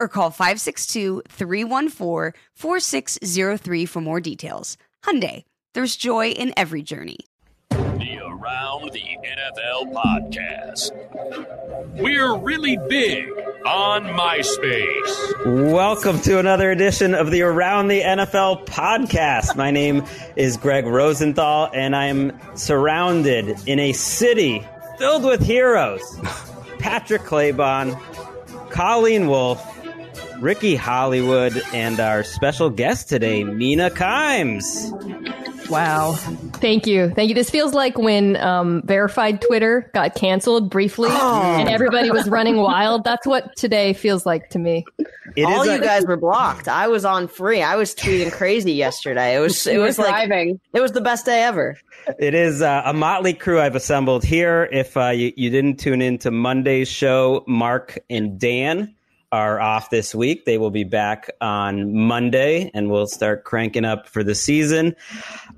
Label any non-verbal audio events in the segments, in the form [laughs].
or call 562-314-4603 for more details. Hyundai, there's joy in every journey. The Around the NFL podcast. We're really big on MySpace. Welcome to another edition of the Around the NFL podcast. My name is Greg Rosenthal, and I am surrounded in a city filled with heroes. Patrick Claybon, Colleen Wolf, Ricky Hollywood, and our special guest today, Mina Kimes. Wow. Thank you. Thank you. This feels like when um, verified Twitter got canceled briefly and everybody was running wild. That's what today feels like to me. It All is you a- guys were blocked. I was on free. I was tweeting crazy yesterday. It was [laughs] it You were was like thriving. it was the best day ever. It is uh, a motley crew I've assembled here. If uh, you, you didn't tune in to Monday's show, Mark and Dan are off this week. They will be back on Monday and we'll start cranking up for the season.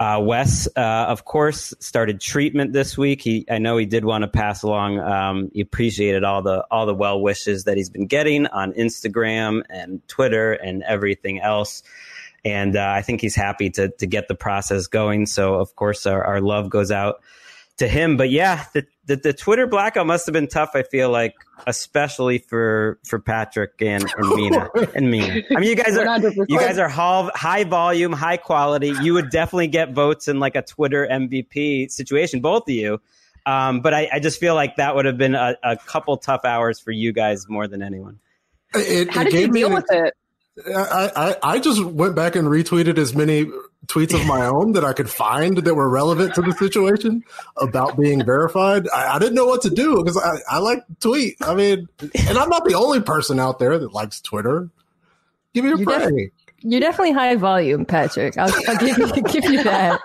Uh, Wes, uh, of course, started treatment this week. He, I know he did want to pass along. Um, he appreciated all the all the well wishes that he's been getting on Instagram and Twitter and everything else and uh, I think he's happy to to get the process going. So of course our, our love goes out to him. But yeah, the, the the Twitter blackout must have been tough. I feel like, especially for for Patrick and, and [laughs] Mina and Mina. I mean, you guys are 100%. you guys are high, high volume, high quality. You would definitely get votes in like a Twitter MVP situation, both of you. Um, but I, I just feel like that would have been a, a couple tough hours for you guys more than anyone. It, How it did you gave me deal an- with it? I, I, I just went back and retweeted as many tweets of my own that I could find that were relevant to the situation about being verified. I, I didn't know what to do because I, I like tweet. I mean, and I'm not the only person out there that likes Twitter. Give me a You break. def- You're definitely high volume, Patrick. I'll, I'll give, you, [laughs] give you that.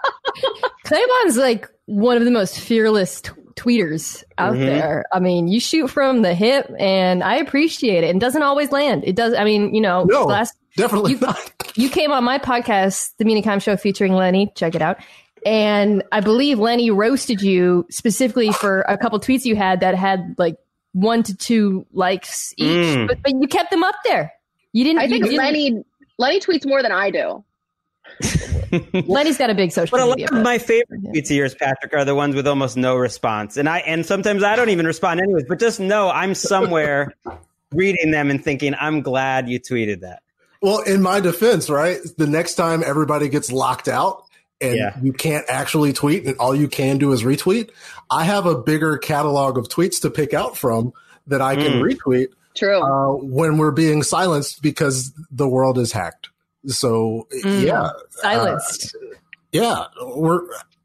Claybon's like one of the most fearless t- tweeters out Mhm. there. I mean, you shoot from the hip, and I appreciate it. And doesn't always land. It does. I mean, you know, No. last Definitely You- not. you came on my podcast, The Mina Kimes Show, featuring Lenny. Check it out. And I believe Lenny roasted you specifically for a couple tweets you had that had like one to two likes each, Mm. but, but you kept them up there. You didn't. I think didn't- Lenny Lenny tweets more than I do. [laughs] Lenny's got a big social But a lot media. of my favorite Yeah. tweets of yours, Patrick, are the ones with almost no response. And I and sometimes I don't even respond anyways, but just know I'm somewhere [laughs] reading them and thinking, I'm glad you tweeted that. Well, in my defense, right? The next time everybody gets locked out and Yeah. you can't actually tweet and all you can do is retweet, I have a bigger catalog of tweets to pick out from that I can Mm. retweet True. uh, when we're being silenced because the world is hacked. So Mm. yeah, Silenced. yeah, we're.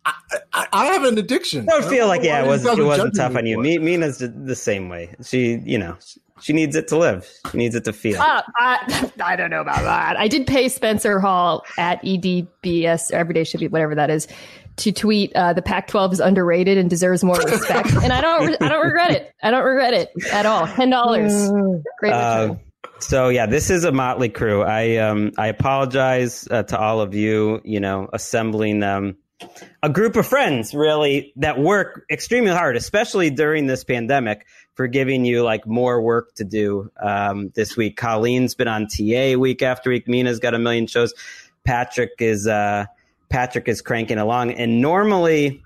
I, I, I have an addiction. I don't feel like yeah, it wasn't it wasn't tough on you. for? Me, Mina's the- the same way. She, you know, she needs it to live. She needs it to feel. Uh, I, I don't know about that. I did pay Spencer Hall at EDSBS Everyday Should Be whatever that is to tweet uh, the Pac-12 is underrated and deserves more respect, and I don't, I don't regret it. I don't regret it at all. Ten dollars, great return. Uh, so yeah, this is a motley crew. I um I apologize uh, to all of you. You know, assembling um a group of friends really that work extremely hard, especially during this pandemic, for giving you like more work to do um, this week. Colleen's been on TA week after week. Mina's got a million shows. Patrick is uh, Patrick is cranking along, and normally.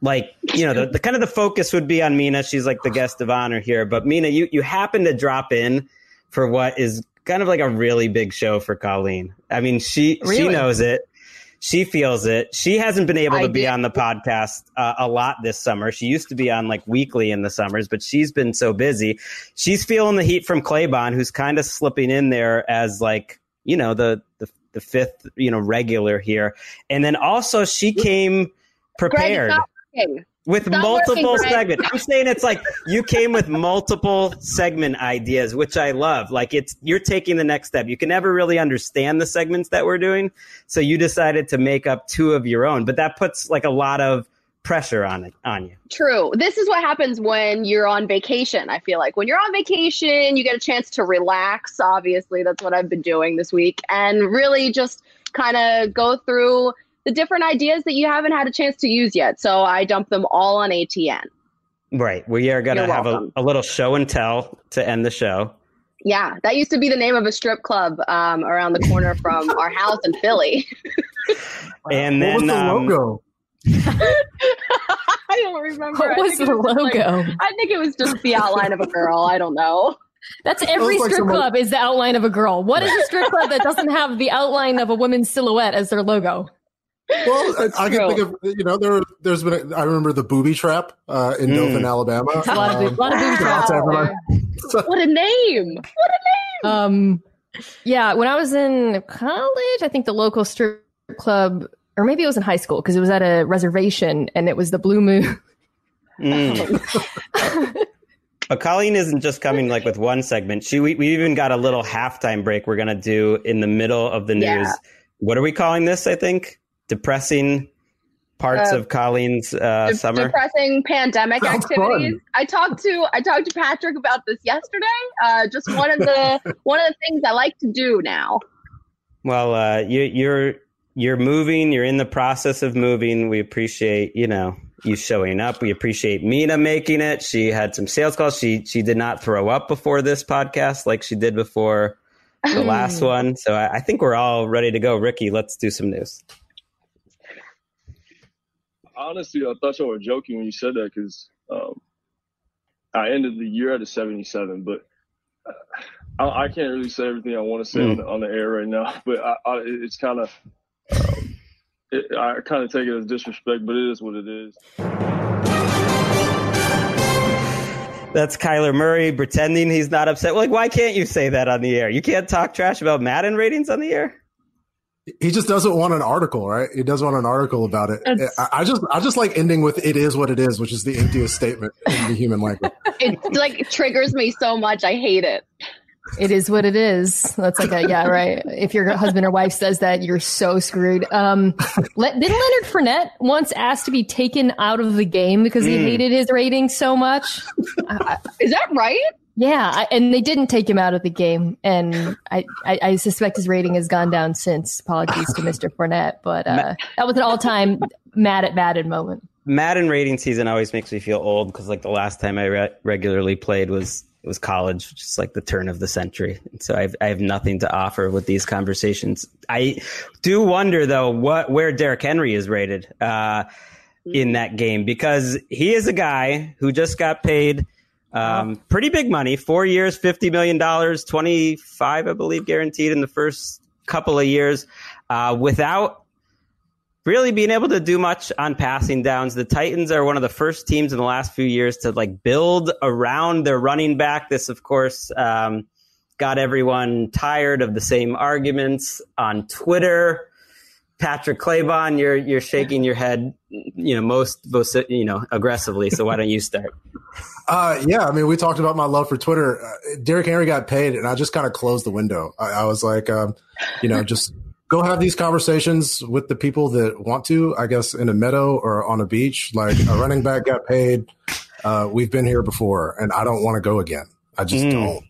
Like you know, the, the kind of the focus would be on Mina. She's like the guest of honor here, but Mina, you you happen to drop in for what is kind of like a really big show for Colleen. I mean, she she knows it. She feels it. She hasn't been able I to be did. on the podcast uh, a lot this summer. She used to be on like weekly in the summers, but she's been so busy. She's feeling the heat from Claybon, who's kind of slipping in there as like you know the the, the fifth you know regular here, and then also she came Greg, prepared working. With multiple segments. I'm saying it's like you came with multiple segment ideas, which I love. Like it's you're taking the next step. You can never really understand the segments that we're doing, so you decided to make up two of your own. But that puts like a lot of pressure on it on you. True. This is what happens when you're on vacation. I feel like when you're on vacation, you get a chance to relax. Obviously, that's what I've been doing this week, and really just kind of go through the different ideas that you haven't had a chance to use yet. So I dump them all on ATN. Right. We are going to have a, a little show and tell to end the show. Yeah, that used to be the name of a strip club um, around the corner from our house in Philly. [laughs] And what was then the um, logo? [laughs] I don't remember. What was the it just like- logo? I think it was just the outline of a girl. I don't know. That's every Looks like strip club is the outline of a girl. What is a strip club that [laughs] doesn't have the outline of a woman's silhouette as their logo? Well, I, I can think of you know there there's been a, I remember the booby trap uh, in Mm. Dothan, Alabama. A lot of, Um, a lot of booby traps to out everyone. there. [laughs] What a name! What a name! Um, yeah, when I was in college, I think the local strip club, or maybe it was in high school because it was at a reservation and it was the Blue Moon. mm. But [laughs] Colleen isn't just coming like with one segment. She we, we even got a little halftime break we're gonna do in the middle of the news. Yeah. What are we calling this? I think depressing parts Uh, of Colleen's uh, De- summer. depressing pandemic Sounds activities. fun. I talked to I talked to Patrick about this yesterday. Uh, just one of the [laughs] one of the things I like to do now. Well, uh, you, you're you're moving. You're in the process of moving. We appreciate you know you showing up. We appreciate Mina making it. She had some sales calls. She she did not throw up before this podcast like she did before the last [laughs] one. So I, I think we're all ready to go. Ricky, let's do some news. Honestly, I thought y'all were joking when you said that because um, I ended the year at a 77, but uh, I, I can't really say everything I want to say on, the, on the air right now. But I, I, it's kind of, um, it, I kind of take it as disrespect, but it is what it is. That's Kyler Murray pretending he's not upset. Like, why can't you say that on the air? You can't talk trash about Madden ratings on the air. He just doesn't want an article, right? He doesn't want an article about it. It's- I, I just I just like ending with "it is what it is," which is the emptiest statement in the human language. It like triggers me so much. I hate it. It is what it is. That's like a yeah, right. If your husband or wife says that, you're so screwed. Um, Le- didn't Leonard Fournette once ask to be taken out of the game because he Mm. hated his rating so much? I, I, Is that right? Yeah, I, and they didn't take him out of the game, and I, I, I suspect his rating has gone down since. Apologies to Mr. Fournette, but uh, that was an all-time mad at Madden moment. Madden rating season always makes me feel old because like the last time I re- regularly played was it was college, which is like the turn of the century. And so I've, I have nothing to offer with these conversations. I do wonder though what where Derrick Henry is rated uh, in that game because he is a guy who just got paid um, pretty big money, four years, fifty million dollars, twenty five, I believe, guaranteed in the first couple of years, uh, without really being able to do much on passing downs. The Titans are one of the first teams in the last few years to like build around their running back. This, of course, um, got everyone tired of the same arguments on Twitter. Patrick Claybon, you're you're shaking your head, you know, most, most you know, aggressively. So why don't you start? [laughs] Uh, yeah, I mean, we talked about my love for Twitter. Uh, Derrick Henry got paid, and I just kind of closed the window. I, I was like, um, you know, just go have these conversations with the people that want to. I guess in a meadow or on a beach. Like a running back got paid. Uh, we've been here before, and I don't want to go again. I just Mm. don't.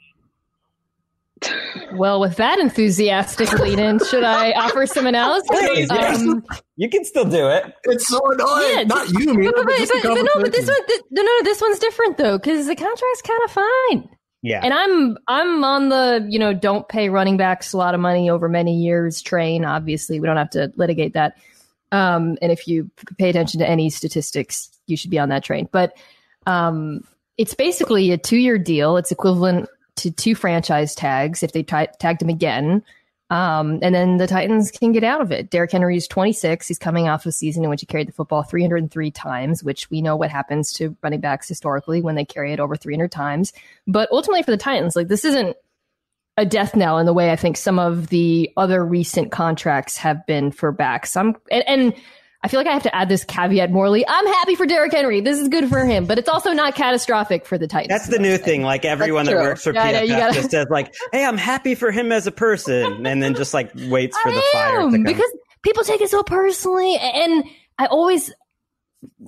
Well, with that enthusiastic lead in, should I [laughs] offer some analysis? Please, yes. Um, You can still do it. It's so annoying. yeah, Not you, Mina, but, but, but, but, but no, but this one, this, no, no, this one's different though because the contract's kind of fine. Yeah. And I'm I'm on the you know don't pay running backs a lot of money over many years train. Obviously, we don't have to litigate that. Um, and if you pay attention to any statistics, you should be on that train. But um, it's basically a two year deal. It's equivalent to two franchise tags if they ti tagged him again. Um, and then the Titans can get out of it. Derrick Henry is 26. He's coming off a season in which he carried the football 303 times, which we know what happens to running backs historically when they carry it over 300 times. But ultimately, for the Titans, like this isn't a death knell in the way I think some of the other recent contracts have been for backs. I'm and, and I feel like I have to add this caveat morally. I'm happy for Derrick Henry. This is good for him, but it's also not catastrophic for the Titans. That's the new thing. Like everyone that works for Yeah, PFF gotta- just says like, "Hey, I'm happy for him as a person," and then just like waits for the I fire to come. because people take it so personally, and I always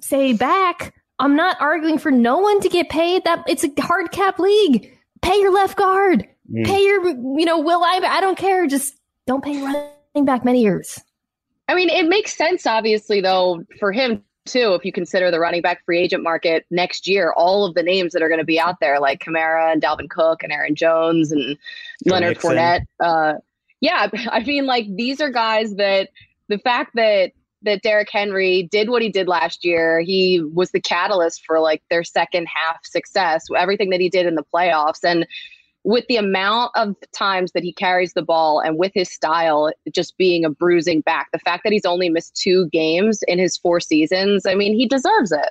say back. I'm not arguing for no one to get paid. That it's a hard cap league. Pay your left guard. Mm. Pay your, you know, Will I? I don't care. Just don't pay running back many years. I mean, it makes sense, obviously, though, for him too. If you consider the running back free agent market next year, all of the names that are going to be out there, like Kamara and Dalvin Cook and Aaron Jones and Joe Leonard. Fournette. Uh, yeah, [laughs] I mean, like these are guys that the fact that that Derrick Henry did what he did last year, he was the catalyst for like their second half success. Everything that he did in the playoffs, and with the amount of times that he carries the ball and with his style just being a bruising back, the fact that he's only missed two games in his four seasons, I mean, he deserves it.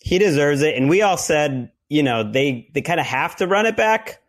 he deserves it. And we all said, you know, they they kind of have to run it back.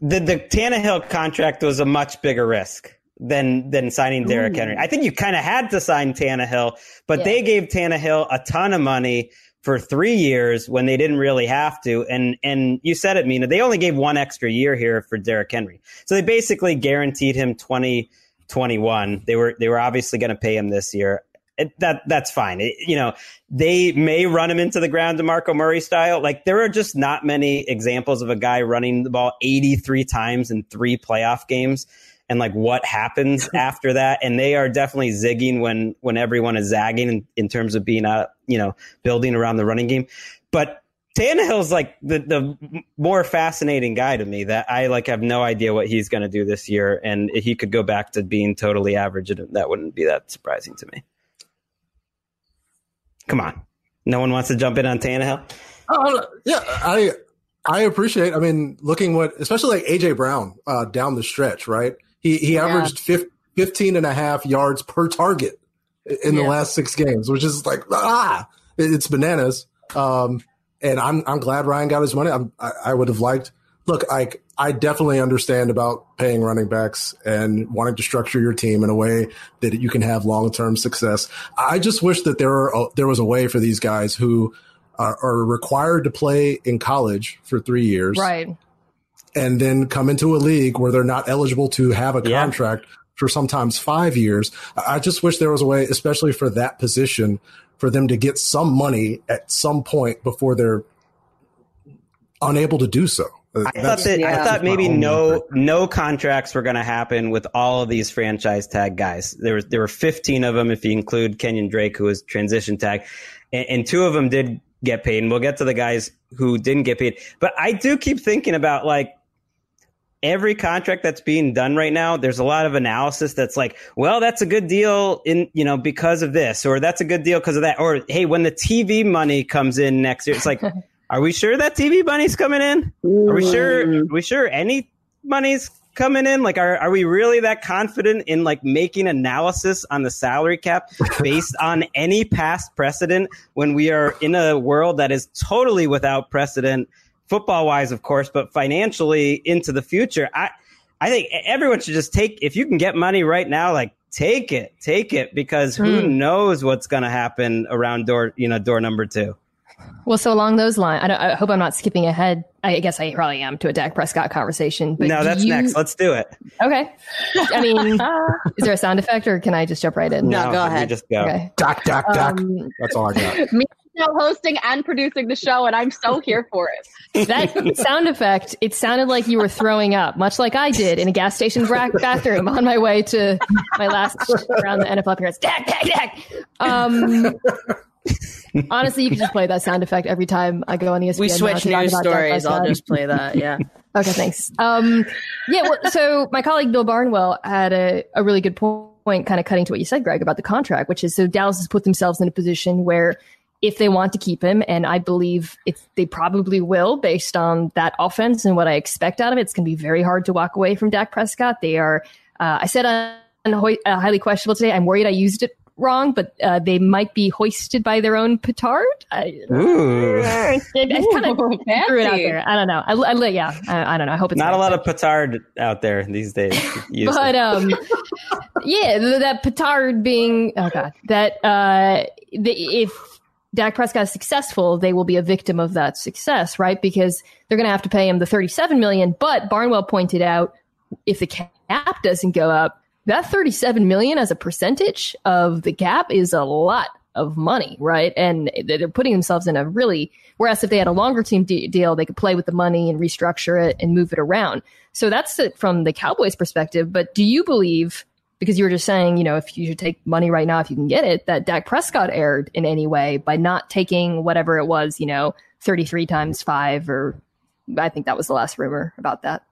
The the Tannehill contract was a much bigger risk than than signing Derrick Henry. I think you kind of had to sign Tannehill, but Yeah. they gave Tannehill a ton of money for three years when they didn't really have to. And and you said it, Mina. They only gave one extra year here for Derrick Henry, so they basically guaranteed him twenty twenty one. They were they were obviously going to pay him this year. It, that that's fine. It- you know, they may run him into the ground, DeMarco Murray style. Like there are just not many examples of a guy running the ball 83 times in three playoff games and like what happens [laughs] after that. And they are definitely zigging when when everyone is zagging in, in terms of being a you know building around the running game. But Tannehill's like the the more fascinating guy to me that I like have no idea what he's going to do this year, and he could go back to being totally average, and that wouldn't be that surprising to me. Come on, no one wants to jump in on Tannehill. Oh, yeah, I I appreciate. I mean, looking what, especially like AJ Brown uh, down the stretch, right? He he Yeah. averaged fif- 15 and a half yards per target in the last six games, which is like ah, it's bananas. Um, and I'm I'm glad Ryan got his money. I'm, I I would have liked. Look, I I definitely understand about paying running backs and wanting to structure your team in a way that you can have long term success. I just wish that there are there was a way for these guys who are, are required to play in college for three years, Right. And then come into a league where they're not eligible to have a Yeah. contract for sometimes five years. I just wish there was a way, especially for that position, for them to get some money at some point before they're unable to do so. Uh, I thought that I thought maybe no no contracts were going to happen with all of these franchise tag guys. There was there were 15 of them if you include Kenyon Drake who was transition tag, and, and two of them did get paid. And we'll get to the guys who didn't get paid. But I do keep thinking about like every contract that's being done right now there's a lot of analysis that's like well that's a good deal in you know because of this or that's a good deal because of that or hey when the tv money comes in next year it's like [laughs] are we sure that tv money's coming in? Are we sure are we sure any money's coming in? Like are, are we really that confident in like making analysis on the salary cap [laughs] based on any past precedent when we are in a world that is totally without precedent football wise, of course, but financially into the future. I, I think everyone should just take, if you can get money right now, like take it, take it, because who Hmm. knows what's going to happen around door, you know, door number two. Well, so along those lines, I, don't, I hope I'm not skipping ahead. I guess I probably am to a Dak Prescott conversation. But no, that's you- next. Let's do it. Okay. I mean, is there a sound effect or can I just jump right in? No, go ahead. Just go. Okay. Dak, Dak, Dak. Um, That's all I got. [laughs] Me now hosting and producing the show, and I'm so here for it. that sound effect, it sounded like you were throwing up, much like I did in a gas station bathroom on my way to my last around the NFL appearance. Dak, dak, dak. Um, honestly, you could just play that sound effect every time I go on ESPN. We switch to news stories. I'll just play that. Yeah. Okay, thanks. Um, yeah, well, so my colleague Bill Barnwell had a, a really good point, kind of cutting to what you said, Greg, about the contract, which is so Dallas has put themselves in a position where if they want to keep him, and I believe it's they probably will based on that offense and what I expect out of it, it's going to be very hard to walk away from Dak Prescott. They are, uh, I said on, on uh, highly questionable today. I'm worried I used it wrong, but uh, they might be hoisted by their own petard. I, Ooh. I kind of Ooh, threw it out there. I don't know. I, I, yeah, I, I don't know. I hope it's Not right. a lot of petard out there these days. [laughs] But um yeah that petard being oh god that uh the, if Dak Prescott is successful, they will be a victim of that success, right? Because they're going to have to pay him the 37 million. But Barnwell pointed out if the cap doesn't go up, that 37 million as a percentage of the cap is a lot of money, right? And they're putting themselves in a really, whereas if they had a longer team de- deal, they could play with the money and restructure it and move it around. So that's it from the Cowboys perspective. But do you believe, because you were just saying, you know, if you should take money right now, if you can get it, that Dak Prescott erred in any way by not taking whatever it was, you know, 33 times five, or I think that was the last rumor about that.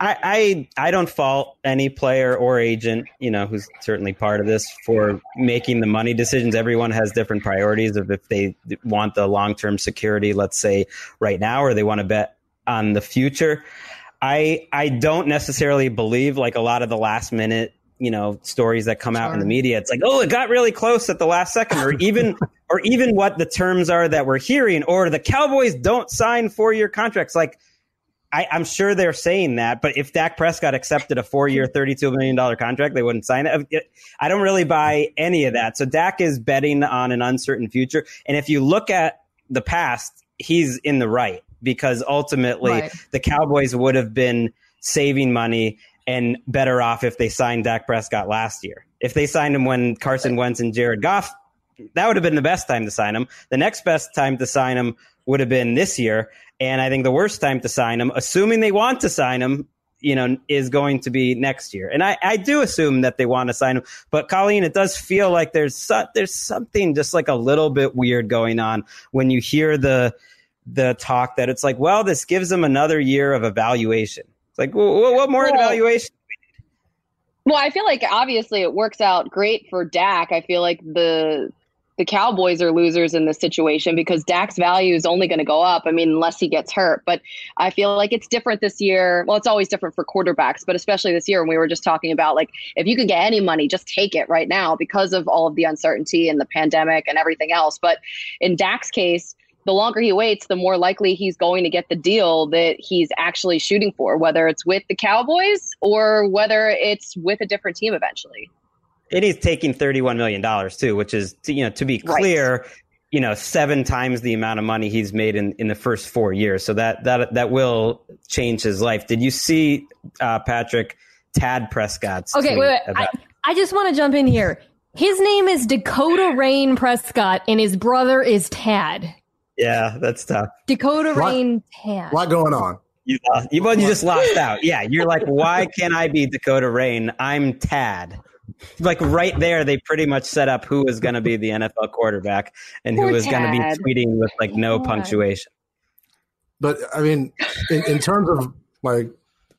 I, I I don't fault any player or agent, you know, who's certainly part of this for making the money decisions. Everyone has different priorities of if they want the long term security, let's say right now, or they want to bet on the future. I I don't necessarily believe like a lot of the last minute, you know, stories that come out in the media. It's like, oh, it got really close at the last second, or even [laughs] or even what the terms are that we're hearing, or the Cowboys don't sign four year contracts. Like I, I'm sure they're saying that, but if Dak Prescott accepted a four-year, $32 million contract, they wouldn't sign it. I don't really buy any of that. So Dak is betting on an uncertain future. And if you look at the past, he's in the right because ultimately Right. the Cowboys would have been saving money and better off if they signed Dak Prescott last year. If they signed him when Carson Wentz and Jared Goff, that would have been the best time to sign him. The next best time to sign him would have been this year. And I think the worst time to sign him, assuming they want to sign him, you know, is going to be next year. And I, I do assume that they want to sign him. But Colleen, it does feel like there's there's something just like a little bit weird going on when you hear the the talk that it's like, well, this gives them another year of evaluation. Like, well, what more Well, evaluation? Well, I feel like obviously it works out great for Dak. I feel like the the Cowboys are losers in this situation because Dak's value is only going to go up. I mean, unless he gets hurt. But I feel like it's different this year. Well, it's always different for quarterbacks, but especially this year when we were just talking about like if you could get any money, just take it right now because of all of the uncertainty and the pandemic and everything else. But in Dak's case, the longer he waits, the more likely he's going to get the deal that he's actually shooting for, whether it's with the Cowboys or whether it's with a different team eventually. And he's taking $31 million too, which is, you know, to be Right. clear, you know, seven times the amount of money he's made in, in the first four years. So that, that, that will change his life. Did you see, uh, Patrick, Tad Prescott's Okay, tweet wait, wait. I, I just want to jump in here. His name is Dakota Rain Prescott, and his brother is Tad. Yeah, that's tough. Dakota What? Rain Tad. A lot going on. You lost, you, you just lost out. Yeah. You're like, why can't I be Dakota Rain? I'm Tad. Like right there, they pretty much set up who was going to be the NFL quarterback and who Poor was going to be tweeting with like no God. punctuation. But I mean, in, in terms of like,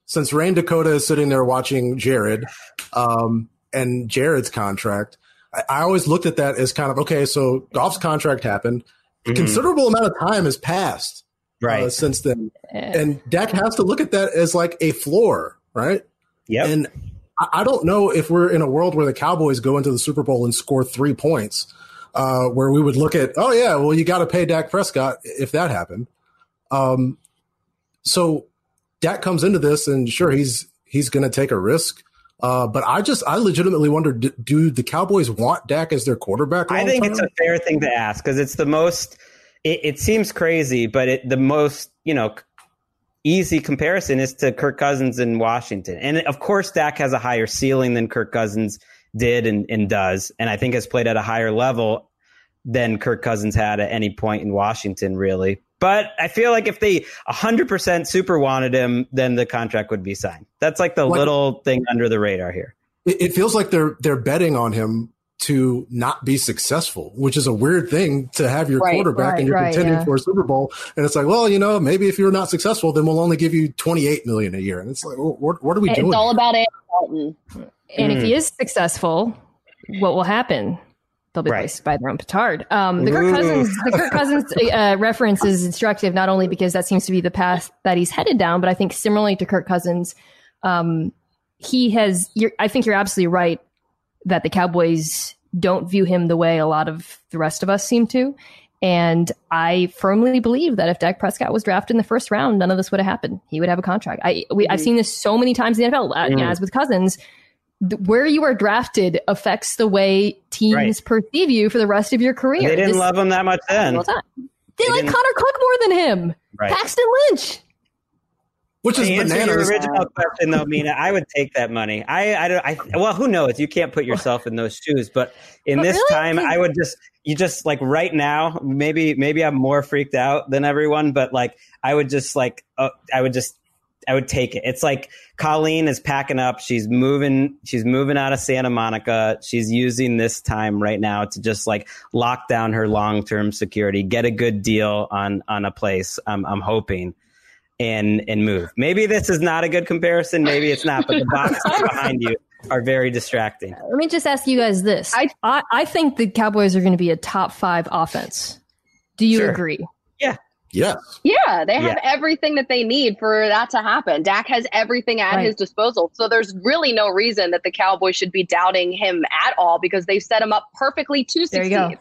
since Rain Dakota is sitting there watching Jared um, and Jared's contract, I, I always looked at that as kind of okay. So Goff's contract happened. A Mhm. considerable amount of time has passed Right. uh, since then, Eh. and Dak has to look at that as like a floor, right? Yeah, And I, I don't know if we're in a world where the Cowboys go into the Super Bowl and score three points, uh, where we would look at, oh yeah, well you got to pay Dak Prescott if that happened. Um, so Dak comes into this, and sure he's he's going to take a risk. Uh, but I just I legitimately wonder, do, do the Cowboys want Dak as their quarterback? I think term? it's a fair thing to ask because it's the most it, it seems crazy, but it, the most you know easy comparison is to Kirk Cousins in Washington, and of course Dak has a higher ceiling than Kirk Cousins did and, and does, and I think has played at a higher level than Kirk Cousins had at any point in Washington, really. But I feel like if they 100% super wanted him, then the contract would be signed. That's like the Like- little thing under the radar here. It, it feels like they're they're betting on him to not be successful, which is a weird thing to have your Right, quarterback right, and you're right, contending yeah. for a Super Bowl, and it's like, well, you know, maybe if you're not successful, then we'll only give you 28 million a year, and it's like, well, what, what are we It's doing? It's all about Andy Dalton. And Mm. if he is successful, what will happen? They'll be Right. placed by their own petard. Um, the Kirk Cousins, the Kirk Cousins [laughs] uh, reference is instructive not only because that seems to be the path that he's headed down, but I think similarly to Kirk Cousins, um, he has. You're, I think you're absolutely right that the Cowboys don't view him the way a lot of the rest of us seem to. And I firmly believe that if Dak Prescott was drafted in the first round, none of this would have happened. He would have a contract. I, we, I've seen this so many times in the NFL. Uh, Mhm. as with Cousins, th- where you are drafted affects the way teams Right. perceive you for the rest of your career. They didn't This- love him that much then. all the time. They, They like didn't- Connor Cook more than him. Right. Paxton Lynch. which is To answer your original question, though, Mina, I would take that money. I, I don't. I well, who knows? You can't put yourself in those shoes, but in But this really? time, I would just you just like right now. Maybe maybe I'm more freaked out than everyone, but like I would just like uh, I would just I would take it. It's like Colleen is packing up. She's moving. She's moving out of Santa Monica. She's using this time right now to just like lock down her long term security, get a good deal on on a place. I'm I'm hoping and and move. Maybe this is not a good comparison. Maybe it's not. But the [laughs] boxes behind you are very distracting. Let me just ask you guys this. I, I- I, think the Cowboys are going to be a top five offense. Do you Sure. agree? Yes. Yeah, they have Yeah. everything that they need for that to happen. Dak has everything at Right. his disposal. So there's really no reason that the Cowboys should be doubting him at all because they've set him up perfectly to There succeed. you go.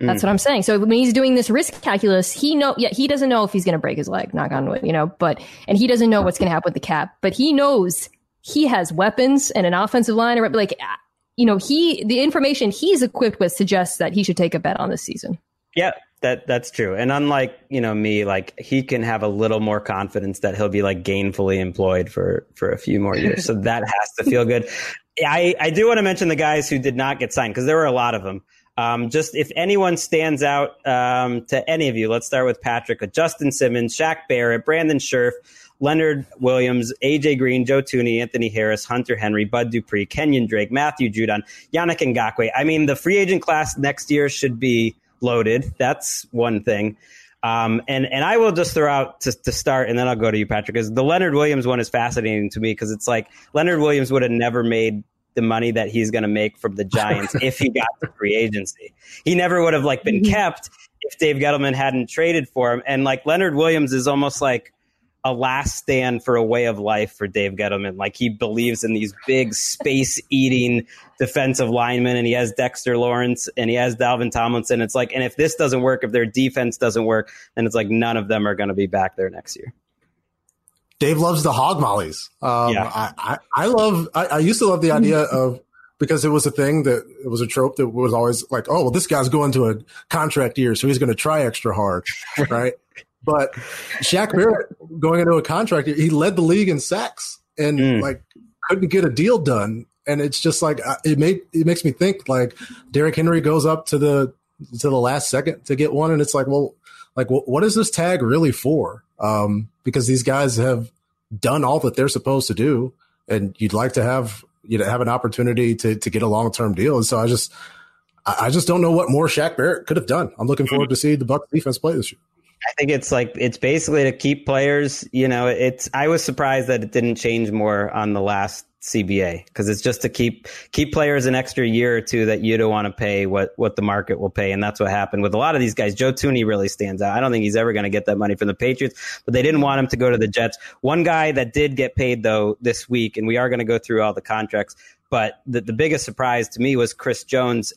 That's what I'm saying. So when he's doing this risk calculus, he know yeah he doesn't know if he's going to break his leg, knock on wood, you know. But and he doesn't know what's going to happen with the cap, but he knows he has weapons and an offensive line. or Like ah, you know, he the information he's equipped with suggests that he should take a bet on this season. Yeah, that that's true. And unlike you know me, like he can have a little more confidence that he'll be like gainfully employed for for a few more years. so that has to feel good. [laughs] I I do want to mention the guys who did not get signed because there were a lot of them. Um, just if anyone stands out um, to any of you, let's start with Patrick, with Justin Simmons, Shaq Barrett, Brandon Scherff, Leonard Williams, AJ Green, Joe Thuney, Anthony Harris, Hunter Henry, Bud Dupree, Kenyon Drake, Matthew Judon, Yannick Ngakoue. I mean, the free agent class next year should be loaded. That's one thing. Um, and and I will just throw out to, to start, and then I'll go to you, Patrick. Because the Leonard Williams one is fascinating to me because it's like Leonard Williams would have never made the money that he's going to make from the Giants if he got the free agency. He never would have like been kept if Dave Gettleman hadn't traded for him. And like Leonard Williams is almost like a last stand for a way of life for Dave Gettleman. Like he believes in these big space [laughs] eating defensive linemen and he has Dexter Lawrence and he has Dalvin Tomlinson. It's like, and if this doesn't work, if their defense doesn't work, then it's like none of them are going to be back there next year. Dave loves the hog mollies. Um, Yeah. I, I, I love, I, I used to love the idea of, because it was a thing that it was a trope that was always like, oh, well, this guy's going to a contract year, so he's going to try extra hard, [laughs] right? But Shaq Barrett going into a contract he led the league in sacks and Mm. like couldn't get a deal done. And it's just like it made it makes me think like Derrick Henry goes up to the to the last second to get one, and it's like, well, like wh- what is this tag really for? Um, because these guys have done all that they're supposed to do, and you'd like to have you know have an opportunity to to get a long term deal. And so I just I just don't know what more Shaq Barrett could have done. I'm looking forward to see the Bucs defense play this year. I think it's like it's basically to keep players. You know, it's. I was surprised that it didn't change more on the last CBA because it's just to keep keep players an extra year or two that you don't want to pay what what the market will pay, and that's what happened with a lot of these guys. Joe Thuney really stands out. I don't think he's ever going to get that money from the Patriots, but they didn't want him to go to the Jets. One guy that did get paid though this week, and we are going to go through all the contracts, but the, the biggest surprise to me was Chris Jones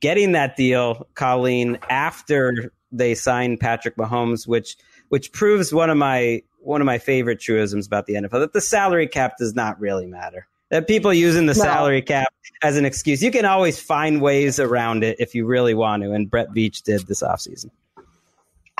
getting that deal, Colleen, after they signed Patrick Mahomes, which which proves one of my one of my favorite truisms about the NFL that the salary cap does not really matter. That people using the No. salary cap as an excuse. You can always find ways around it if you really want to, and Brett Veach did this offseason.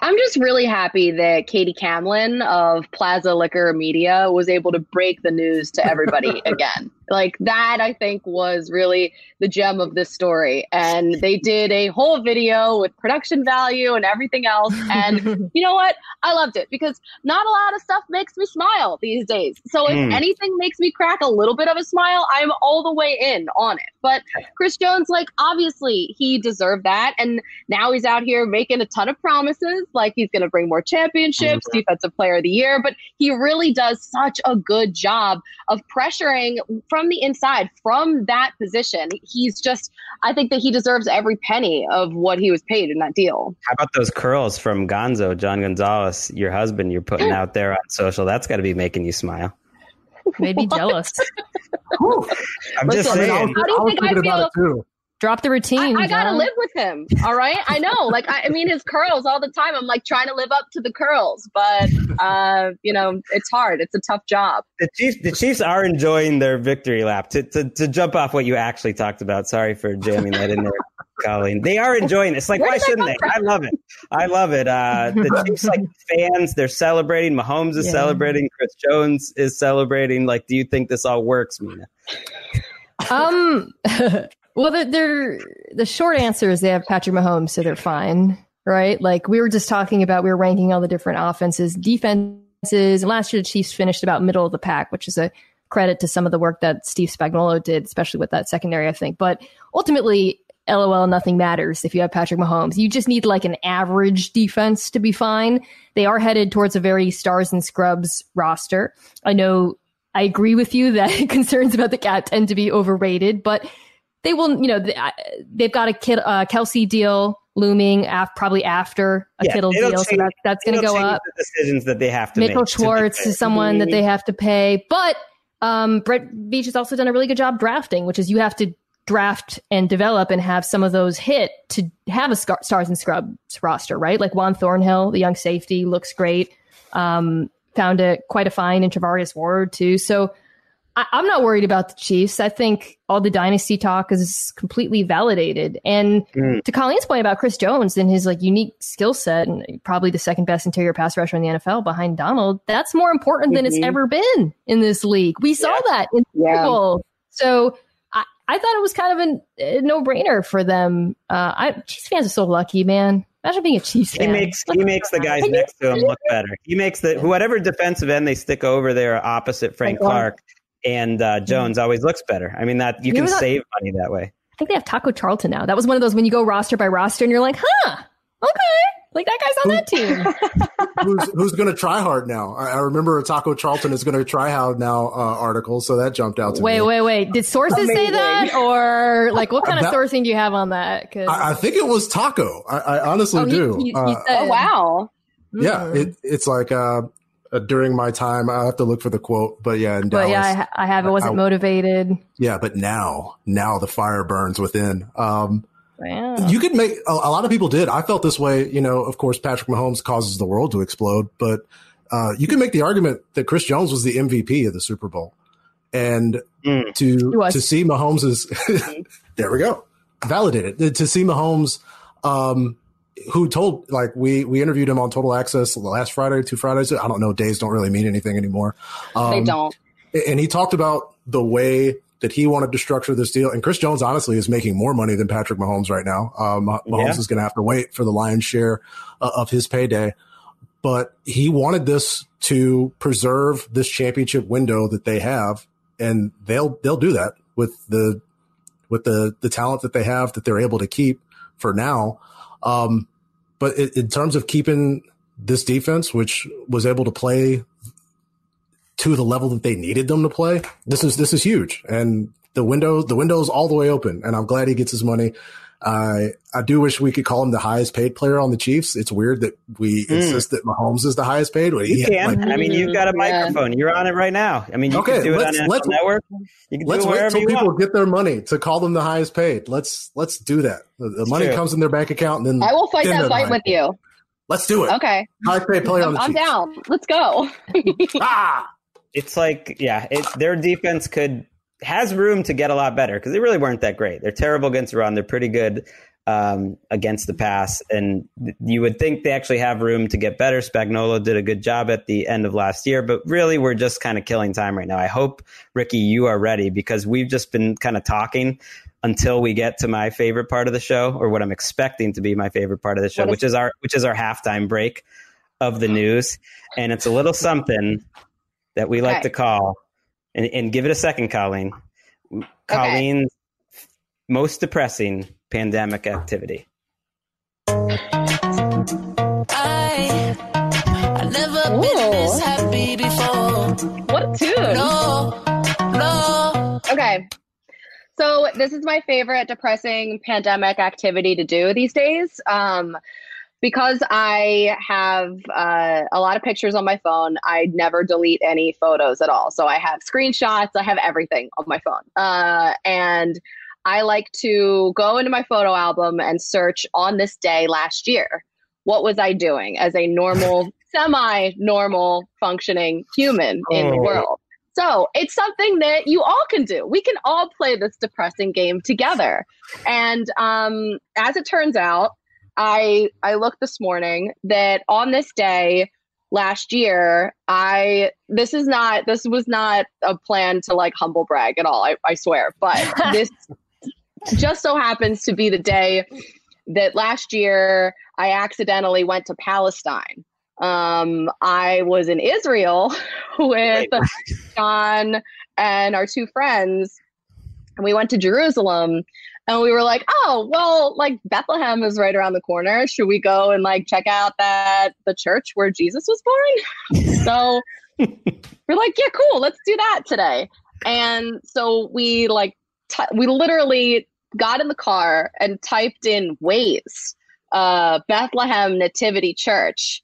I'm just really happy that Katie Camlin of Plaza Liquor Media was able to break the news to everybody [laughs] again. Like that, I think was really the gem of this story. And they [laughs] did a whole video with production value and everything else. And [laughs] you know what? I loved it because not a lot of stuff makes me smile these days. So if Mm. anything makes me crack a little bit of a smile, I'm all the way in on it. But Chris Jones, like, obviously he deserved that. And now he's out here making a ton of promises, like he's going to bring more championships, defensive player of the year. But he really does such a good job of pressuring from the inside, from that position. He's just, I think that he deserves every penny of what he was paid in that deal. How about those curls from Gonzo, John Gonzalez, your husband, you're putting out there on social? That's got to be making you smile. Maybe jealous. [laughs] I'm just Listen, saying. how do you think I feel? Too. Drop the routine. I, I gotta live with him. All right. I know. Like, I, I mean, his curls all the time. I'm like trying to live up to the curls, but, uh, you know, it's hard. It's a tough job. The Chiefs, the Chiefs are enjoying their victory lap. To, to to jump off what you actually talked about. Sorry for jamming that in there, [laughs] Colleen. They are enjoying this. It's like Where why shouldn't they? come I love it. I love it. Uh, the [laughs] Chiefs like fans. They're celebrating. Mahomes is Yeah. celebrating. Chris Jones is celebrating. Like, do you think this all works, Mina? Um, [laughs] well, they're, they're the short answer is they have Patrick Mahomes, so they're fine, right? Like we were just talking about, we were ranking all the different offenses, defenses. And last year, the Chiefs finished about middle of the pack, which is a credit to some of the work that Steve Spagnuolo did, especially with that secondary, I think. But ultimately, LOL, nothing matters if you have Patrick Mahomes. You just need like an average defense to be fine. They are headed towards a very stars and scrubs roster. I know I agree with you that [laughs] concerns about the cat tend to be overrated, but they will, you know, they've got a kid, uh, Kelce deal looming af- probably after a Yeah, Kittle deal. So that, that's going to go up. The decisions that they have to Mitchell make. Schwartz is someone that they have to pay, but um, Brett Veach has also done a really good job drafting, which is you have to draft and develop and have some of those hit to have a scar- stars and scrubs roster, right? Like Juan Thornhill, the young safety, looks great. Um, found a quite a fine in Charvarius Ward too. So I, I'm not worried about the Chiefs. I think all the dynasty talk is completely validated. And Mm. to Colleen's point about Chris Jones and his like unique skill set and probably the second best interior pass rusher in the NFL behind Donald, that's more important than it's Mhm. ever been in this league. We saw that in the Super Yeah. Bowl. So I, I thought it was kind of a, a no brainer for them. Uh, I Chiefs fans are so lucky, man. Imagine being a Chiefs fan. He makes he makes the guys next to him look [laughs] better. He makes the whatever defensive end they stick over there opposite Frank Clark and uh, Jones always looks better. I mean that you You can know what? save money that way. I think they have Taco Charlton now. That was one of those when you go roster by roster and you're like, huh, okay. Like that guy's on that team. [laughs] who's who's going to try hard now? I, I remember Taco Charlton is going to try hard now uh, article, so that jumped out to wait, me. wait, wait. Wait. Did sources say that? Or like what kind of That- sourcing do you have on that? 'Cause- I, I think it was Taco. I, I honestly Oh, he- do. he- he Uh, said- Oh, wow. yeah, it, it's like uh, uh, during my time. I have to look for the quote, but yeah, in but Dallas, yeah, I, I have. It wasn't I- motivated. yeah, but now, now the fire burns within. Um, Yeah. You could make a, a lot of people did. I felt this way. You know, of course, Patrick Mahomes causes the world to explode, but uh, you can make the argument that Chris Jones was the MVP of the Super Bowl, and Mm. to to see Mahomes' [laughs] there we go validated to see Mahomes. Um, who told like we we interviewed him on Total Access last Friday, two Fridays. I don't know. Days don't really mean anything anymore. Um, they don't. and he talked about the way that he wanted to structure this deal. And Chris Jones, honestly, is making more money than Patrick Mahomes right now. Um, Mahomes Yeah. is going to have to wait for the lion's share uh, of his payday. But he wanted this to preserve this championship window that they have, and they'll they'll do that with the with the the talent that they have that they're able to keep for now. Um, but in, in terms of keeping this defense, which was able to play to the level that they needed them to play, this is this is huge. And the window the window is all the way open. And I'm glad he gets his money. I I do wish we could call him the highest paid player on the Chiefs. It's weird that we Mm. insist that Mahomes is the highest paid. You He- can. like, I mean, you've got a Yeah. microphone. You're on it right now. I mean, you Okay, can do it on let's- NFL let's- Network. You can do let's it wait wherever till people want. get their money to call them the highest paid. Let's let's do that. The, the money true. comes in their bank account, and then I will fight that fight with you. Let's do it. Okay. Highest paid player on I'm, the I'm Chiefs. down. Let's go. [laughs] Ah! It's like, yeah, it, their defense could has room to get a lot better because they really weren't that great. They're terrible against the run. They're pretty good um, against the pass. And you would think they actually have room to get better. Spagnuolo did a good job at the end of last year, but really we're just kind of killing time right now. I hope, Ricky, you are ready because we've just been kind of talking until we get to my favorite part of the show or what I'm expecting to be my favorite part of the show, is- which is our which is our halftime break of the news. And it's a little something that we like Okay. to call and, and give it a second, Colleen. Colleen's most depressing pandemic activity. I, I never been this happy before. What a tune. No, no. Okay. So this is my favorite depressing pandemic activity to do these days. Um, because I have uh, a lot of pictures on my phone, I never delete any photos at all. So I have screenshots, I have everything on my phone. Uh, and I like to go into my photo album and search on this day last year. What was I doing as a normal, [laughs] semi normal functioning human in the Oh. world? So it's something that you all can do. We can all play this depressing game together. And um, as it turns out, I I looked this morning that on this day last year, I this is not this was not a plan to like humble brag at all. I, I swear, but [laughs] this just so happens to be the day that last year I accidentally went to Palestine. Um, I was in Israel [laughs] with John and our two friends, and we went to Jerusalem. And we were like, oh, well, like Bethlehem is right around the corner. Should we go and like check out that the church where Jesus was born? [laughs] so [laughs] we're like, yeah, cool, let's do that today. And so we like, t- we literally got in the car and typed in Waze, uh, Bethlehem Nativity Church.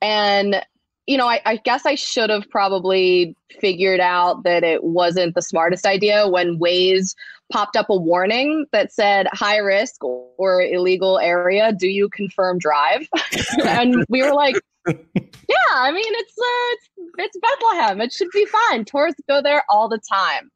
And, you know, I, I guess I should have probably figured out that it wasn't the smartest idea when Waze popped up a warning that said high risk or illegal area. Do you confirm drive? [laughs] and we were like, yeah, I mean, it's, uh, it's, it's Bethlehem. It should be fine. Tourists go there all the time.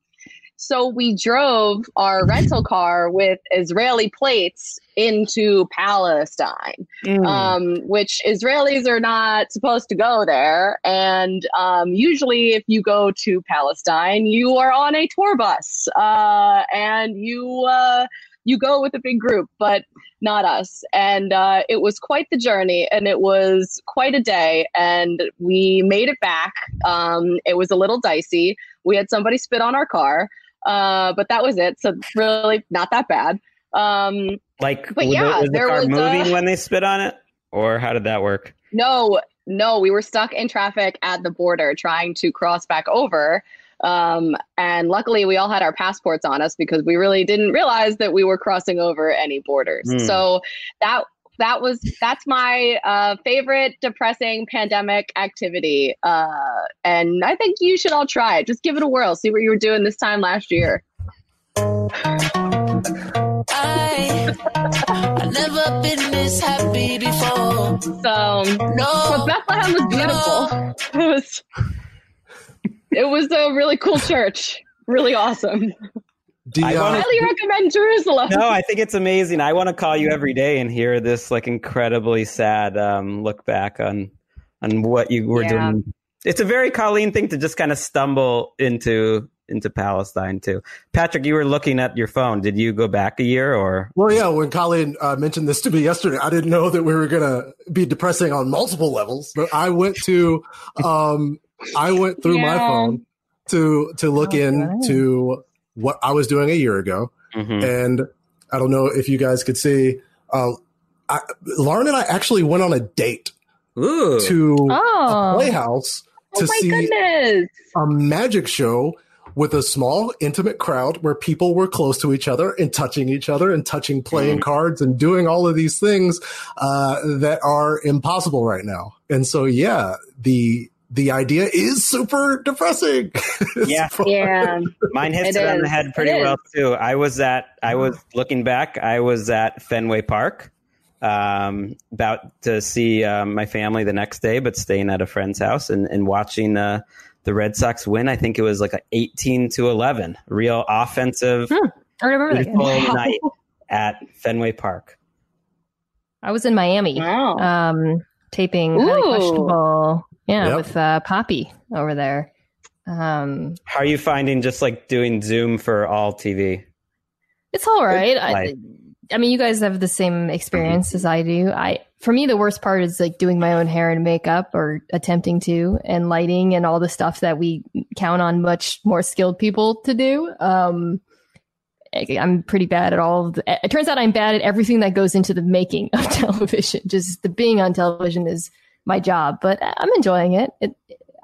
So we drove our rental car with Israeli plates into Palestine, Mm. um, which Israelis are not supposed to go there. And um, usually, if you go to Palestine, you are on a tour bus uh, and you uh, you go with a big group, but not us. And uh, it was quite the journey, and it was quite a day. And we made it back. Um, it was a little dicey. We had somebody spit on our car, uh, but that was it. So really, not that bad. Um, Like, But was, yeah, the, was the there car was, moving uh, when they spit on it? Or how did that work? No, no, we were stuck in traffic at the border trying to cross back over. Um, and luckily, we all had our passports on us because we really didn't realize that we were crossing over any borders. Hmm. So that that was that's my uh, favorite depressing pandemic activity, uh, and I think you should all try it. Just give it a whirl. See what you were doing this time last year. I, I never been this happy before. So, but Bethlehem was beautiful. It was, it was a really cool church. Really awesome. I I wanna- highly recommend Jerusalem. no, I think it's amazing. I want to call you every day and hear this like incredibly sad um, look back on on what you were Yeah. doing. It's a very Colleen thing to just kind of stumble into into Palestine too. Patrick, you were looking at your phone. Did you go back a year or? Well, yeah, when Colleen uh, mentioned this to me yesterday, I didn't know that we were going to be depressing on multiple levels. But I went to, um, I went through my phone to to look into what I was doing a year ago, Mm-hmm. and I don't know if you guys could see. Uh, I, Lauren and I actually went on a date to Oh. a playhouse to Oh my see goodness. a magic show with a small, intimate crowd where people were close to each other and touching each other and touching playing Mm. cards and doing all of these things uh, that are impossible right now. And so, yeah, the the idea is super depressing. [laughs] Yeah, yeah. [laughs] Mine hits It it, on the head pretty well too. I was at, I was looking back, I was at Fenway Park, um, about to see um, my family the next day, but staying at a friend's house and, and watching uh, the Red Sox win. I think it was like a eighteen to eleven, real offensive, I remember that. beautiful game. night at Fenway Park. I was in Miami, Wow. um, taping highly Ooh. questionable. Yeah, Yep. with uh, Poppy over there. Um, How are you finding just like doing Zoom for all TV? It's all right. I, I mean, you guys have the same experience as I do. I, for me, the worst part is like doing my own hair and makeup or attempting to, and lighting and all the stuff that we count on much more skilled people to do. Um, I- I'm pretty bad at all of the, it turns out I'm bad at everything that goes into the making of [laughs] television. Just the being on television is my job, but I'm enjoying it. it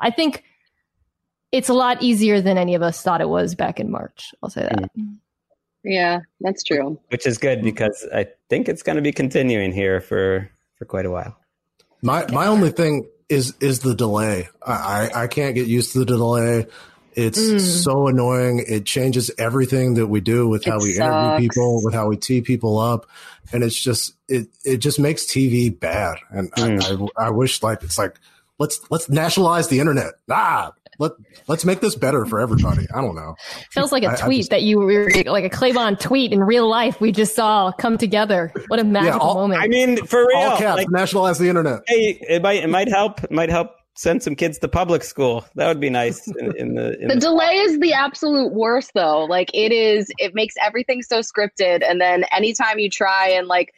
I think it's a lot easier than any of us thought it was back in March. I'll say that. Mm-hmm. Yeah, that's true. Which is good because I think it's going to be continuing here for for quite a while. My my only thing is is the delay. I I, I can't get used to the delay. It's Mm. so annoying. It changes everything that we do with how It we sucks. interview people, with how we tee people up, and it's just it it just makes TV bad. And I, I I wish like it's like let's let's nationalize the internet. Ah, let let's make this better for everybody. I don't know. Feels like a tweet just- that you were like a Claybon tweet in real life. We just saw come together. What a magical all- moment! I mean, for real, All caps, like, nationalize the internet. hey, it might it might help it might help send some kids to public school. That would be nice. In, in the, in The the delay is the absolute worst though. Like it is it makes everything so scripted and then anytime you try and like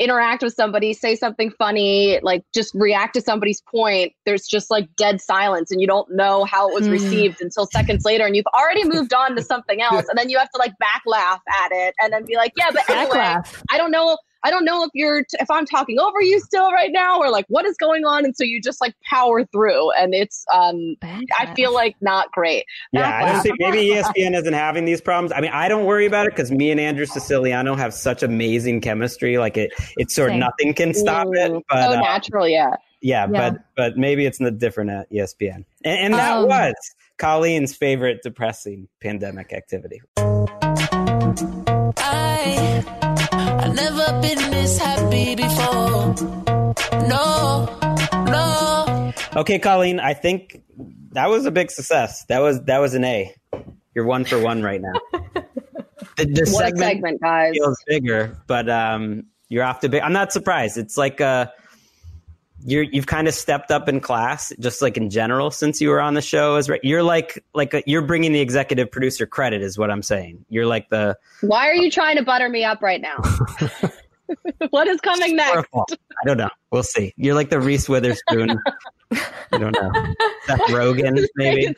interact with somebody, say something funny, like just react to somebody's point, there's just like dead silence and you don't know how it was Hmm. received until seconds later and you've already [laughs] moved on to something else and then you have to like back laugh at it and then be like, yeah, but anyway. I don't know I don't know if you're t- if I'm talking over you still right now or like what is going on and so you just like power through and it's um I feel like not great. Yeah, I don't think maybe ESPN isn't having these problems. I mean, I don't worry about it because me and Andrew Siciliano have such amazing chemistry. Like it, it's sort of nothing can stop it. But so uh, natural, yeah. yeah, Yeah. but but maybe it's n- different at ESPN. And, and that Um, was Colleen's favorite depressing pandemic activity. I I never been this happy before. No, no. Okay, Colleen, I think that was a big success. That was that was an A. You're one for one right now. [laughs] The, the segment segment, guys. feels bigger, but um, you're off to big. I'm not surprised. It's like uh, you're you've kind of stepped up in class, just like in general since you were on the show. As re- you're like like a, you're bringing the executive producer credit, is what I'm saying. You're like the Why are you trying to butter me up right now? [laughs] what is coming next? I don't know. We'll see. You're like the Reese Witherspoon. [laughs] I don't know. Seth Rogen, [laughs] maybe.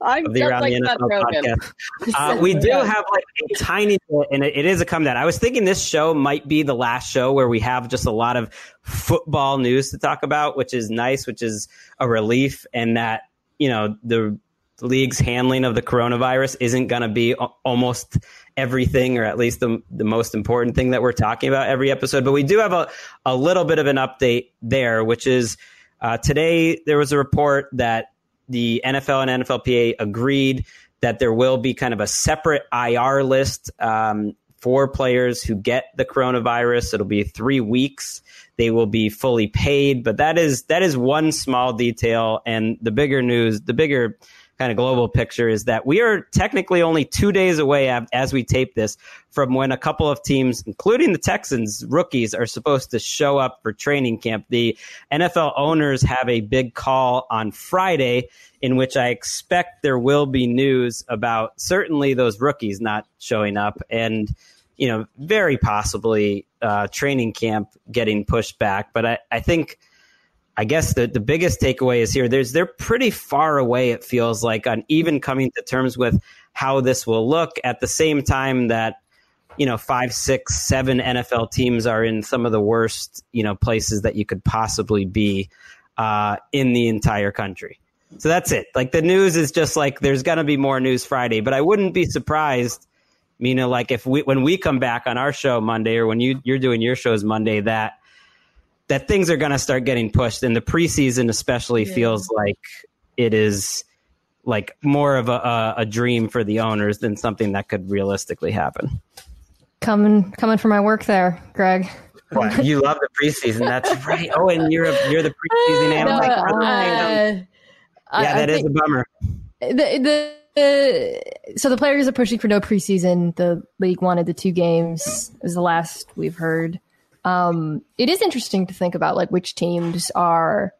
I'm of the Around like the NFL podcast. [laughs] Uh, we do have like a tiny bit, and it, it is a come down. I was thinking this show might be the last show where we have just a lot of football news to talk about, which is nice, which is a relief, and that you know the league's handling of the coronavirus isn't going to be almost everything, or at least the the most important thing that we're talking about every episode. But we do have a a little bit of an update there, which is uh, today there was a report that the NFL and NFLPA agreed that there will be kind of a separate IR list um, for players who get the coronavirus. It'll be three weeks. They will be fully paid, but that is that is one small detail. And the bigger news, the bigger kind of global picture is that we are technically only two days away as we tape this from when a couple of teams, including the Texans rookies, are supposed to show up for training camp. The NFL owners have a big call on Friday in which I expect there will be news about certainly those rookies not showing up and you know very possibly uh, training camp getting pushed back. But I, I think I guess the, the biggest takeaway is here. There's they're pretty far away. It feels like on even coming to terms with how this will look. At the same time that you know five, six, seven NFL teams are in some of the worst you know places that you could possibly be uh, in the entire country. So that's it. Like the news is just like there's to be more news Friday, but I wouldn't be surprised. Mina, like if we when we come back on our show Monday or when you you're doing your shows Monday that that things are going to start getting pushed and the preseason especially feels like it is like more of a, a, a dream for the owners than something that could realistically happen. Coming, coming for my work there, Greg. What? [laughs] You love the preseason. That's right. Oh, and you're a, you're the preseason No, uh, yeah, I- I that is a bummer. the, the so the players are pushing for no preseason. The league wanted the two games. Is the last we've heard. Um, it is interesting to think about like which teams are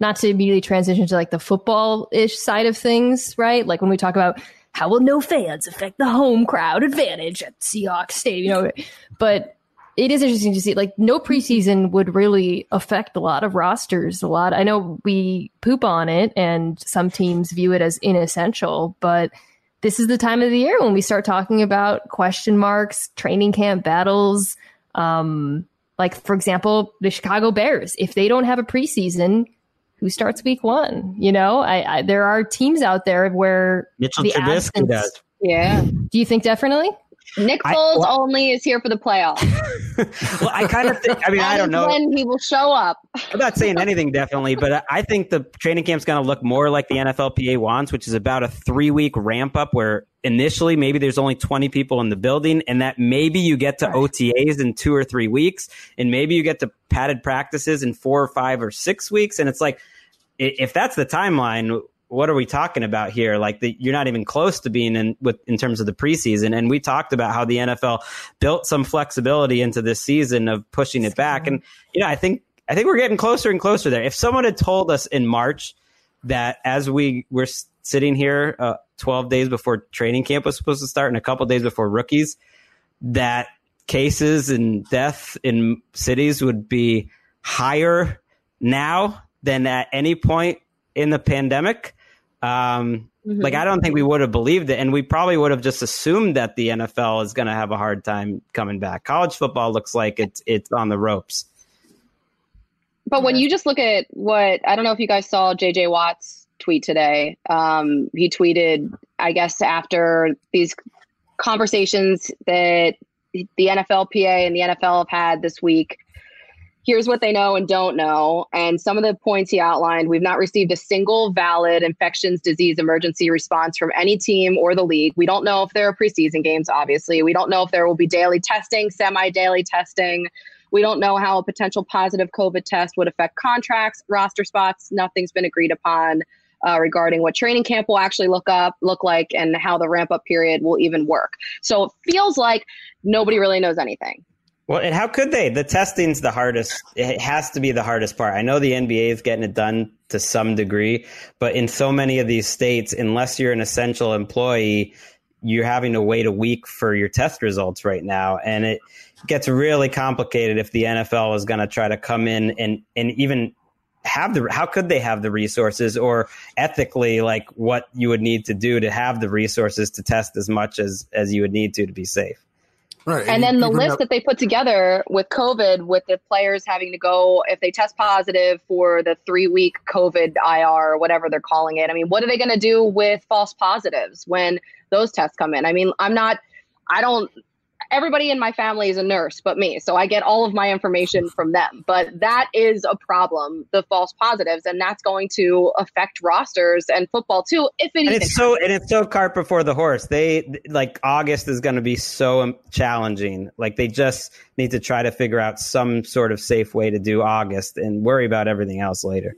not to immediately transition to like the football ish side of things, right? Like when we talk about how will no fans affect the home crowd advantage at Seahawks Stadium, you know, but it is interesting to see like no preseason would really affect a lot of rosters. A lot. I know we poop on it and some teams view it as inessential, but this is the time of the year when we start talking about question marks, training camp battles. Um, like for example, the Chicago Bears, if they don't have a preseason, who starts week one? You know, I, I there are teams out there where Mitchell the Trubisky absence- does. Yeah. Do you think definitely? Nick Foles well- only is here for the playoffs. [laughs] Well, I kind of think. I mean, That I don't know. when he will show up. I'm not saying [laughs] anything definitely, but I- I think the training camp's going to look more like the NFLPA wants, which is about a three week ramp up where initially maybe there's only 20 people in the building and that maybe you get to OTAs in two or three weeks and maybe you get to padded practices in four or five or six weeks. And it's like, if that's the timeline, what are we talking about here? Like the, you're not even close to being in with in terms of the preseason. And we talked about how the NFL built some flexibility into this season of pushing it back. And you know, I think I think we're getting closer and closer there. If someone had told us in March that as we were sitting here uh, 12 days before training camp was supposed to start and a couple days before rookies, that cases and death in cities would be higher now than at any point in the pandemic. Um, Mm-hmm. Like, I don't think we would have believed it. And we probably would have just assumed that the NFL is going to have a hard time coming back. College football looks like it's, it's on the ropes. But when you just look at what I don't know if you guys saw JJ Watt's tweet today. Um, he tweeted, I guess, after these conversations that the NFLPA and the NFL have had this week. Here's what they know and don't know. And some of the points he outlined we've not received a single valid infections disease emergency response from any team or the league. We don't know if there are preseason games, obviously. We don't know if there will be daily testing, semi daily testing. We don't know how a potential positive COVID test would affect contracts, roster spots. Nothing's been agreed upon uh, regarding what training camp will actually look up, look like, and how the ramp up period will even work. So it feels like nobody really knows anything. Well, and how could they? The testing's the hardest. It has to be the hardest part. I know the NBA is getting it done to some degree, but in so many of these states, unless you're an essential employee, you're having to wait a week for your test results right now. And it gets really complicated if the NFL is going to try to come in and, and even have the, how could they have the resources or ethically, like what you would need to do to have the resources to test as much as, as you would need to to be safe. Right. And then the list that they put together with COVID, with the players having to go if they test positive for the three week COVID IR or whatever they're calling it. I mean, what are they going to do with false positives when those tests come in? I mean, I'm not, I don't, everybody in my family is a nurse but me. So I get all of my information from them. But that is a problem, the false positives. And that's going to affect rosters and football too, if anything and it's so and it's so cart before the horse. They like August is going to be so um, challenging. Like they just need to try to figure out some sort of safe way to do August and worry about everything else later.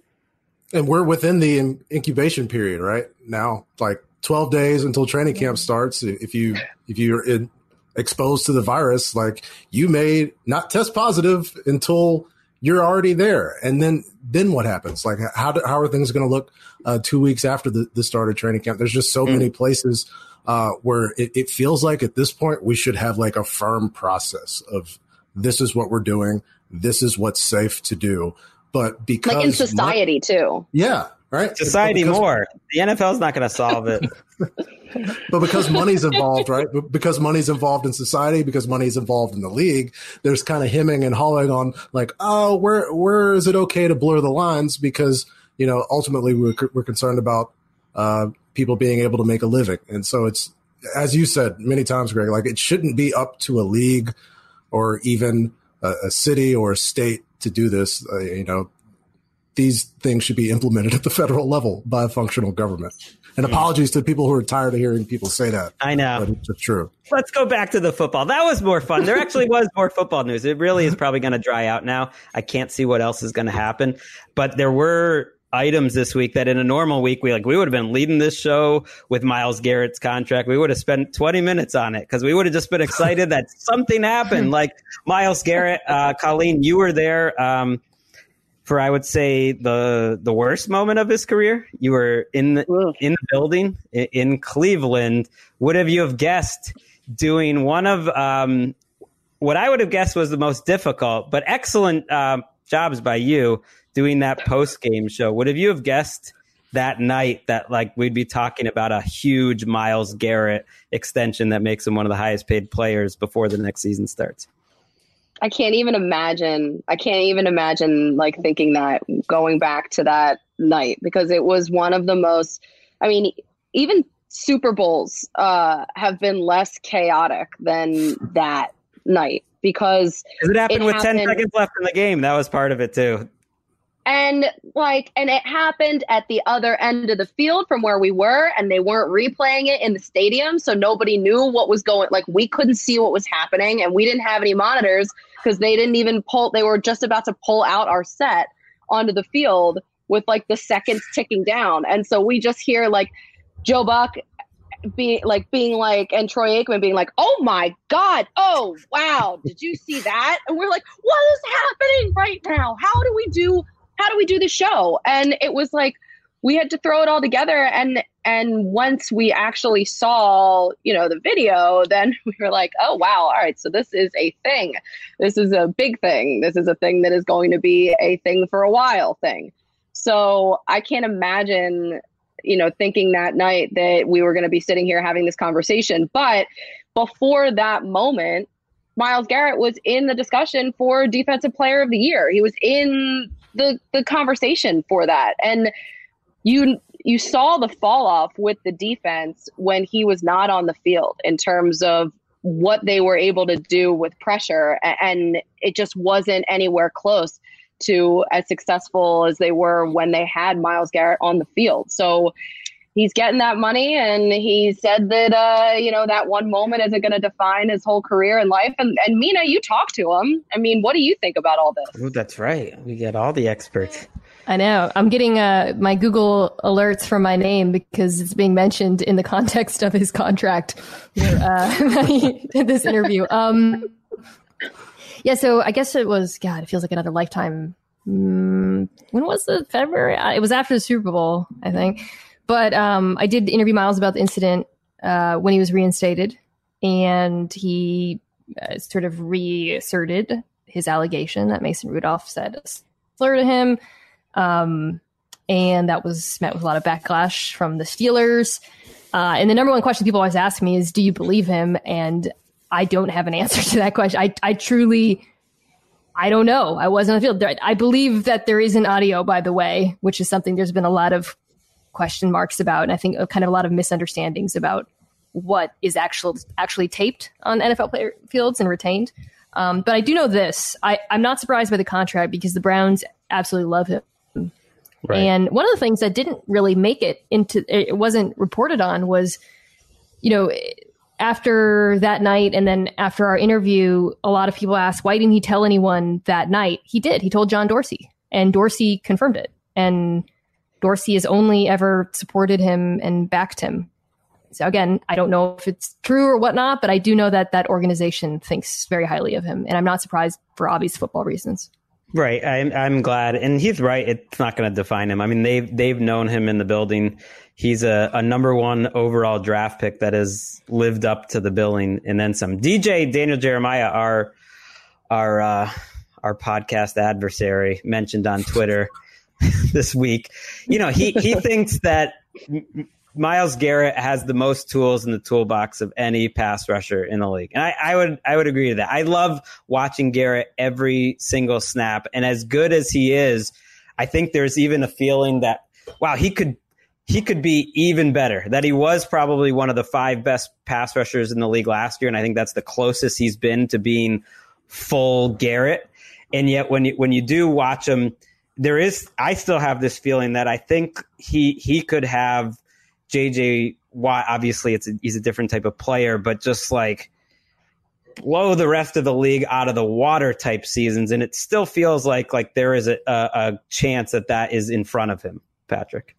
And we're within the incubation period right now, like 12 days until training camp starts. If you if you're in, exposed to the virus, like you may not test positive until you're already there, and then then what happens? Like how do, how are things going to look uh, two weeks after the, the start of training camp? There's just so Mm. many places uh, where it, it feels like at this point we should have like a firm process of this is what we're doing, this is what's safe to do. But because like in society too. yeah, right. Society Because- more. The NFL's not going to solve it. [laughs] but because money's involved, right? [laughs] Because money's involved in society, because money's involved in the league, there's kind of hemming and hawing on like, oh, where where is it okay to blur the lines? Because you know, ultimately we're we're concerned about uh, people being able to make a living, and so it's as you said many times, Greg. Like it shouldn't be up to a league or even a, a city or a state to do this. Uh, you know, these things should be implemented at the federal level by a functional government. And apologies to people who are tired of hearing people say that. I know. But it's true. Let's go back to the football. That was more fun. There actually was more football news. It really is probably going to dry out now. I can't see what else is going to happen. But there were items this week that in a normal week we like we would have been leading this show with Myles Garrett's contract. We would have spent 20 minutes on it because we would have just been excited that something happened. [laughs] Like Myles Garrett, uh, Colleen, you were there um, for I would say the the worst moment of his career. You were in the in the building in, in Cleveland. Would have you have guessed doing one of um, what I would have guessed was the most difficult, but excellent um, jobs by you doing that post game show. Would have you have guessed that night that like we'd be talking about a huge Myles Garrett extension that makes him one of the highest paid players before the next season starts? I can't even imagine. I can't even imagine like thinking that going back to that night because it was one of the most. I mean, even Super Bowls uh, have been less chaotic than that night because it happened it with happened- 10 seconds left in the game. That was part of it too. and like and it happened at the other end of the field from where we were and they weren't replaying it in the stadium so nobody knew what was going like we couldn't see what was happening and we didn't have any monitors because they didn't even pull they were just about to pull out our set onto the field with like the seconds ticking down and so we just hear like joe buck being like being like and Troy Aikman being like, "Oh my god. Oh, wow. Did you see that?" And we're like, "What is happening right now? How do we do how do we do the show?" And it was like we had to throw it all together and and once we actually saw, you know, the video, then [laughs] we were like, "Oh, wow. All right. So this is a thing. This is a big thing. This is a thing that is going to be a thing for a while thing." So, I can't imagine you know, thinking that night that we were going to be sitting here having this conversation. But before that moment, Myles Garrett was in the discussion for Defensive Player of the Year. He was in the the conversation for that, and you you saw the fall off with the defense when he was not on the field in terms of what they were able to do with pressure, and it just wasn't anywhere close to as successful as they were when they had Myles Garrett on the field. So he's getting that money, and he said that uh, you know that one moment isn't going to define his whole career in life. And and Mina, you talked to him. I mean, what do you think about all this? Ooh, that's right. We get all the experts. I know. I'm getting uh, my Google alerts from my name because it's being mentioned in the context of his contract uh, [laughs] this interview. Um, yeah, so I guess it was, God, it feels like another lifetime. Mm, when was it? February? Uh, It was after the Super Bowl, I think. But um, I did interview Myles about the incident uh, when he was reinstated, and he uh, sort of reasserted his allegation that Mason Rudolph said slur to him. Um, and that was met with a lot of backlash from the Steelers. Uh, and the number one question people always ask me is, "Do you believe him?" And I don't have an answer [laughs] to that question. I, I truly, I don't know. I wasn't on the field. I believe that there is an audio, by the way, which is something there's been a lot of question marks about, and I think kind of a lot of misunderstandings about what is actual actually taped on NFL player fields and retained. Um, but I do know this: I, I'm not surprised by the contract because the Browns absolutely love him. Right. And one of the things that didn't really make it into it wasn't reported on was, you know, after that night and then after our interview, a lot of people asked, why didn't he tell anyone that night? He did. He told John Dorsey, and Dorsey confirmed it. And Dorsey has only ever supported him and backed him. So again, I don't know if it's true or whatnot, but I do know that that organization thinks very highly of him, and I'm not surprised for obvious football reasons. Right. I'm I'm glad, and he's right. It's not going to define him. I mean, they've they've known him in the building. He's a, a number one overall draft pick that has lived up to the billing and then some. DJ Daniel Jeremiah, our our uh, our podcast adversary, mentioned on Twitter [laughs] this week. You know, he he thinks that Myles Garrett has the most tools in the toolbox of any pass rusher in the league, and I, I would I would agree to that. I love watching Garrett every single snap, and as good as he is, I think there's even a feeling that wow he could he could be even better. That he was probably one of the five best pass rushers in the league last year, and I think that's the closest he's been to being full Garrett. And yet, when you when you do watch him, there is I still have this feeling that I think he he could have JJ Watt. Obviously, it's a, he's a different type of player, but just like blow the rest of the league out of the water type seasons, and it still feels like like there is a, a, a chance that that is in front of him, Patrick.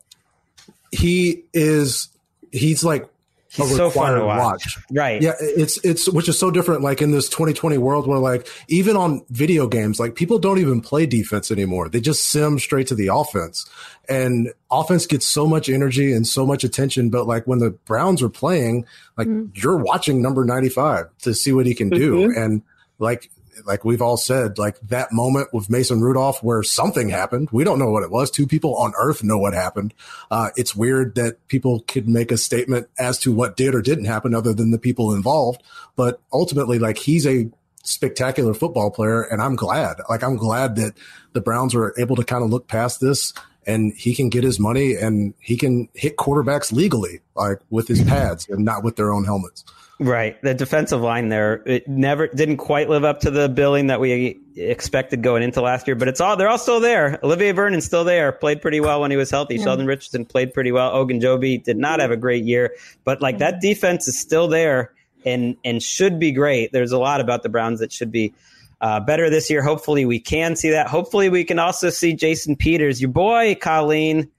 He is. He's like He's a so fun to required watch. Right. Yeah, it's it's which is so different. Like in this 2020 world, where like even on video games, like people don't even play defense anymore. They just sim straight to the offense, and offense gets so much energy and so much attention. But like when the Browns are playing, like you're watching number 95 to see what he can do, Mhm. and like like we've all said, like that moment with Mason Rudolph where something happened. We don't know what it was. Two people on earth know what happened. Uh, it's weird that people could make a statement as to what did or didn't happen other than the people involved. But ultimately, like he's a spectacular football player and I'm glad, like I'm glad that the Browns were able to kind of look past this and he can get his money and he can hit quarterbacks legally, like with his pads and not with their own helmets. Right. The defensive line there, it never didn't quite live up to the billing that we expected going into last year, but it's all, they're all still there. Olivier Vernon's still there, played pretty well when he was healthy. Yeah. Sheldon Richardson played pretty well. Ogunjobi did not have a great year, but like that defense is still there and, and should be great. There's a lot about the Browns that should be uh, better this year. Hopefully we can see that. Hopefully we can also see Jason Peters, your boy, Colleen,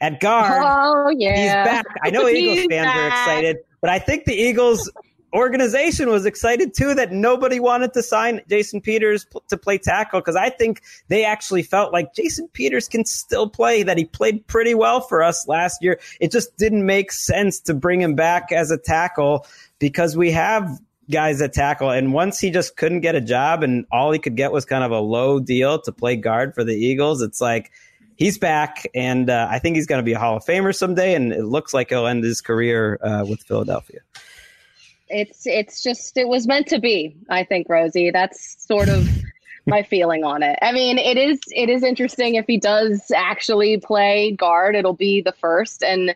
at guard. Oh yeah, He's back. I know [laughs] Eagles fans are excited, but I think the Eagles organization was excited too that nobody wanted to sign Jason Peters to play tackle because I think they actually felt like Jason Peters can still play, that he played pretty well for us last year. It just didn't make sense to bring him back as a tackle because we have guys that tackle and once he just couldn't get a job and all he could get was kind of a low deal to play guard for the Eagles, it's like he's back, and uh, I think he's going to be a Hall of Famer someday. And it looks like he'll end his career uh, with Philadelphia. It's it's just it was meant to be. I think Rosie. That's sort of my [laughs] feeling on it. I mean, it is it is interesting if he does actually play guard. It'll be the first and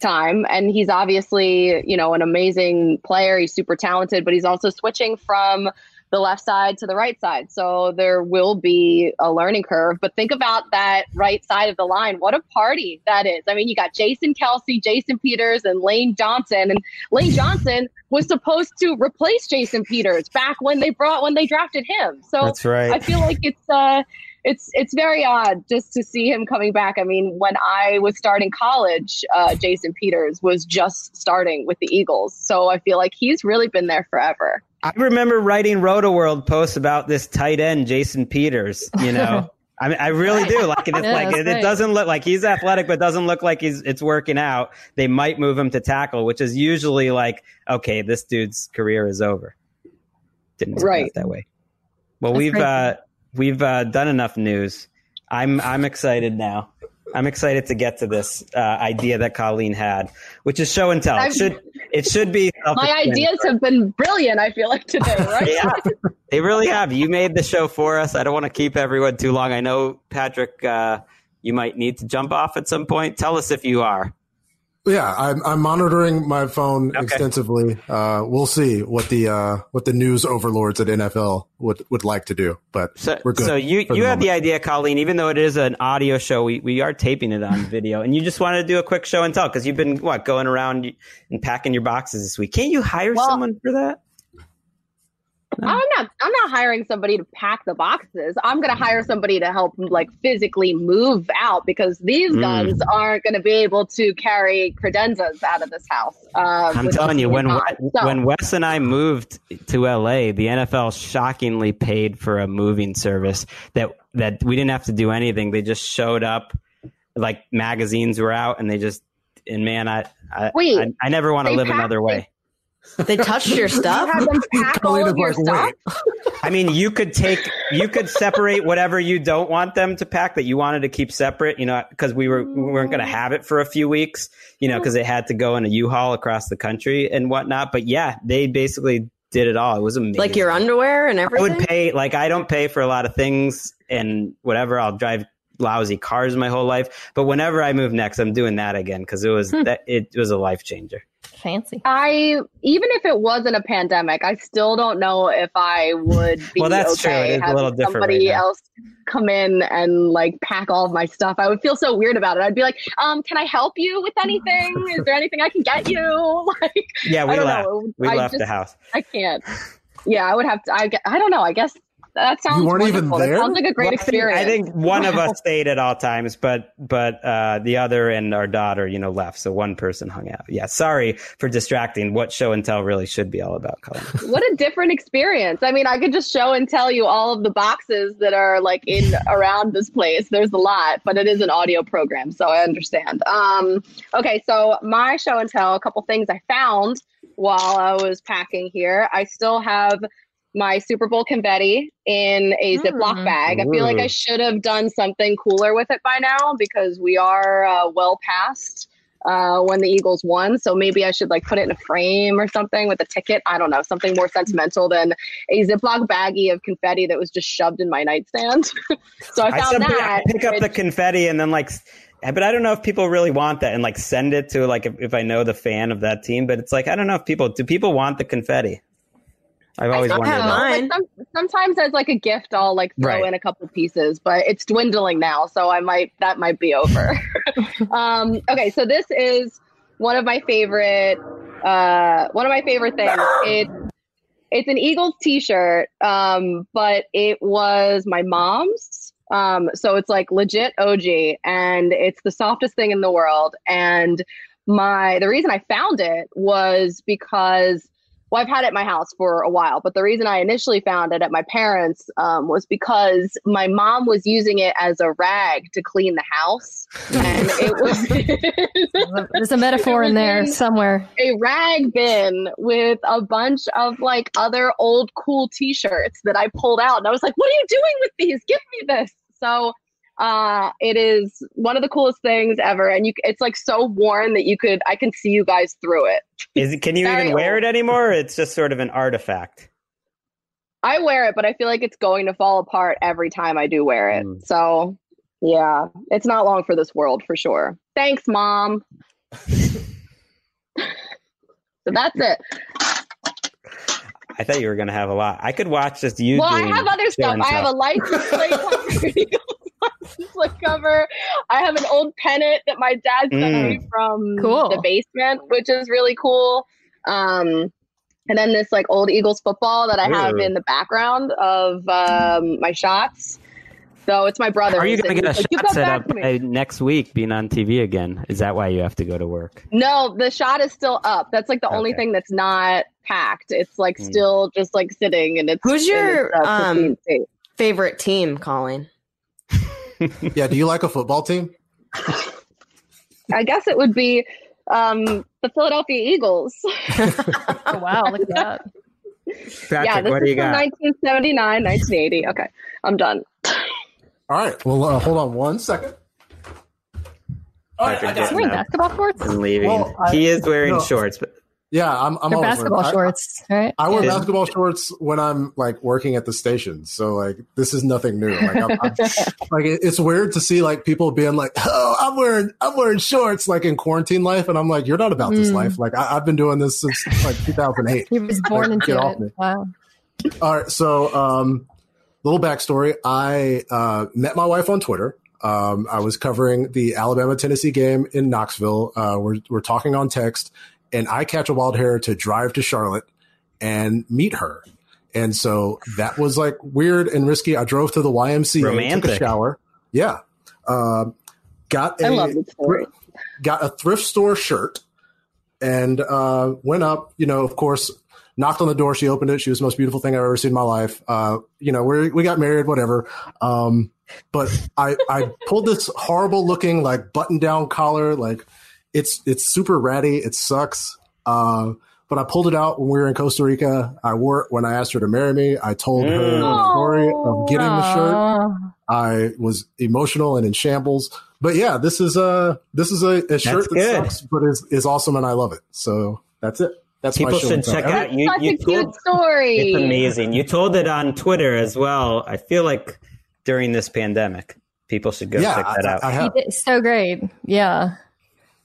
time and he's obviously you know an amazing player he's super talented but he's also switching from the left side to the right side so there will be a learning curve but think about that right side of the line what a party that is i mean you got jason kelce jason peters and lane johnson and lane johnson was supposed to replace jason peters back when they brought when they drafted him so That's right. i feel like it's uh it's it's very odd just to see him coming back. I mean, when I was starting college, uh, Jason Peters was just starting with the Eagles, so I feel like he's really been there forever. I remember writing Rotoworld posts about this tight end, Jason Peters. You know, [laughs] I mean, I really do. Like, it's Yeah, like it, it doesn't look like he's athletic, but doesn't look like he's it's working out. They might move him to tackle, which is usually like, okay, this dude's career is over. Didn't Right. that way. Well, That's we've uh, we've uh, done enough news. I'm I'm excited now. I'm excited to get to this uh, idea that Colleen had, which is show and tell. It should it should be My ideas have been brilliant. I feel like today, [laughs] right? Yeah, they really have. You made the show for us. I don't want to keep everyone too long. I know Patrick, uh, you might need to jump off at some point. Tell us if you are. Yeah, I'm, I'm monitoring my phone Okay. extensively. Uh, we'll see what the uh, what the news overlords at NFL would would like to do, but So, we're good. so you for you the had the idea, Colleen. Even though it is an audio show, we, we are taping it on [laughs] video, and you just wanted to do a quick show and tell because you've been what going around and packing your boxes this week. Can't you hire Well- someone for that? I'm not. I'm not hiring somebody to pack the boxes. I'm going to hire somebody to help, like physically move out because these Mm. guns aren't going to be able to carry credenzas out of this house. Uh, I'm telling you, when on. So- when Wes and I moved to LA, the NFL shockingly paid for a moving service that that we didn't have to do anything. They just showed up, like magazines were out, and they just and man, I I Wait, I, I never want to live packed- another way. They touched your [laughs] you stuff. had them [laughs] pack all of your stuff. I mean, you could take, you could separate whatever you don't want them to pack that you wanted to keep separate, you know, because we were we weren't going to mm. have it for a few weeks, you know, mm. because it had to go in a U-Haul across the country and whatnot. But yeah, they basically did it all. It was amazing. Like your underwear and everything. I would pay like I don't pay for a lot of things and whatever. I'll drive lousy cars my whole life, but whenever I move next, I'm doing that again because it was that it was a life changer. Fancy. I even if it wasn't a pandemic, I still don't know if I would be Well, that's true. okay It is a having little different somebody right else come in and like pack all of my stuff. I would feel so weird about it. I'd be like, um, can I help you with [laughs] anything? Is there anything I can get you? [laughs] Like, Yeah, I we don't left. know. We I left the house. I can't. yeah, I would have to. I, I don't know. I guess that sounds. weren't even wonderful. That there? sounds like a great Well, I think- experience. I think one of us stayed at all times, but but uh, the other and our daughter, you know, left. So one person hung out. Yeah, sorry for distracting. What show and tell really should be all about, Colleen. [laughs] what a different experience. I mean, I could just show and tell you all of the boxes that are like in [laughs] around this place. There's a lot, but it is an audio program, so I understand. Um, okay, so my show and tell, a couple things I found while I was packing here. I still have my Super Bowl confetti in a Ziploc Mm. bag. I feel like I should have done something cooler with it by now because we are uh, well past uh, when the Eagles won. So maybe I should like put it in a frame or something with a ticket. I don't know, something more sentimental than a Ziploc baggie of confetti that was just shoved in my nightstand. [laughs] so I found simply- that. I pick up the confetti and then like, but I don't know if people really want that and like send it to like if, if I know the fan of that team. But it's like I don't know if people do. People want the confetti. I've always I wondered. don't that. like, some, sometimes as like a gift, I'll like throw Right. in a couple pieces, but it's dwindling now, so I might that might be over. [laughs] um, okay, so this is one of my favorite uh, one of my favorite things. [laughs] It's it's an Eagles T-shirt, um, but it was my mom's. Um, so it's like legit OG, and it's the softest thing in the world. And my the reason I found it was because well, I've had it at my house for a while, but the reason I initially found it at my parents um, was because my mom was using it as a rag to clean the house, and it [laughs] was There's a [laughs] metaphor in there somewhere. a rag bin with a bunch of like other old cool t-shirts that I pulled out and I was like, what are you doing with these? Give me this. So uh it is one of the coolest things ever and you it's like so worn that you could I can see you guys through it. Is it? Can you even wear it anymore? Or it's just sort of an artifact. I wear it, but I feel like it's going to fall apart every time I do wear it. So yeah, it's not long for this world for sure. Thanks, mom. [laughs] so that's it. I thought you were going to have a lot. I could watch just you. well, I have other stuff. I have a license [laughs] plate cover. Eagles license plate cover. I have an old pennant that my dad sent Mm. me from Cool. the basement, which is really cool. Um, and then this like old Eagles football that I have in the background of um, my shots. So it's my brother. Are you going to get a he's like, shot set up to next week, being on TV again? Is that why you have to go to work? No, the shot is still up. That's like the only thing that's not packed. It's like Hmm. still just like sitting and it's Who's in your its, uh, um, favorite team, Colleen? Yeah, do you like a football team? [laughs] I guess it would be um, the Philadelphia Eagles. [laughs] Oh wow, look at that. Patrick, yeah, this what do is you from got? 1979, 1980. Okay, I'm done. All right. Well, uh, hold on one second. All right, I Patrick got he wearing basketball shorts? And leaving. Well, I- he is wearing no. shorts, but Yeah, I'm. I'm They're always basketball wearing- I- shorts, right? I wear Yeah. basketball shorts when I'm like working at the station, so like this is nothing new. Like, I'm, I'm, [laughs] like it's weird to see like people being like, "Oh, I'm wearing I'm wearing shorts," like in quarantine life, and I'm like, "You're not about this Mm. life." Like I, I've been doing this since like [laughs] 2008. He was born Like, into get it. Wow. All right, so um, little backstory: I uh, met my wife on Twitter. Um, I was covering the Alabama Tennessee game in Knoxville. Uh, we're we're talking on text, and I catch a wild hair to drive to Charlotte and meet her. And so that was like weird and risky. I drove to the YMCA, took a shower. Yeah. Um, got a I love this story. got a thrift store shirt and uh, went up. You know, of course, knocked on the door. She opened it. She was the most beautiful thing I've ever seen in my life. Uh, you know, we we got married, whatever. Um, but I I pulled this horrible looking like button down collar. Like it's it's super ratty. It sucks. Uh, but I pulled it out when we were in Costa Rica. I wore it when I asked her to marry me. I told her Mm. the story of getting the shirt. I was emotional and in shambles. But yeah, this is a this is a, a shirt that good. sucks, but is is awesome, and I love it. So that's it. That's my people show should check Every- out. You, Such you a cute told, story. it's amazing. You told it on Twitter as well. I feel like during this pandemic, people should go yeah, check that I, out. I He have. did so great. Yeah.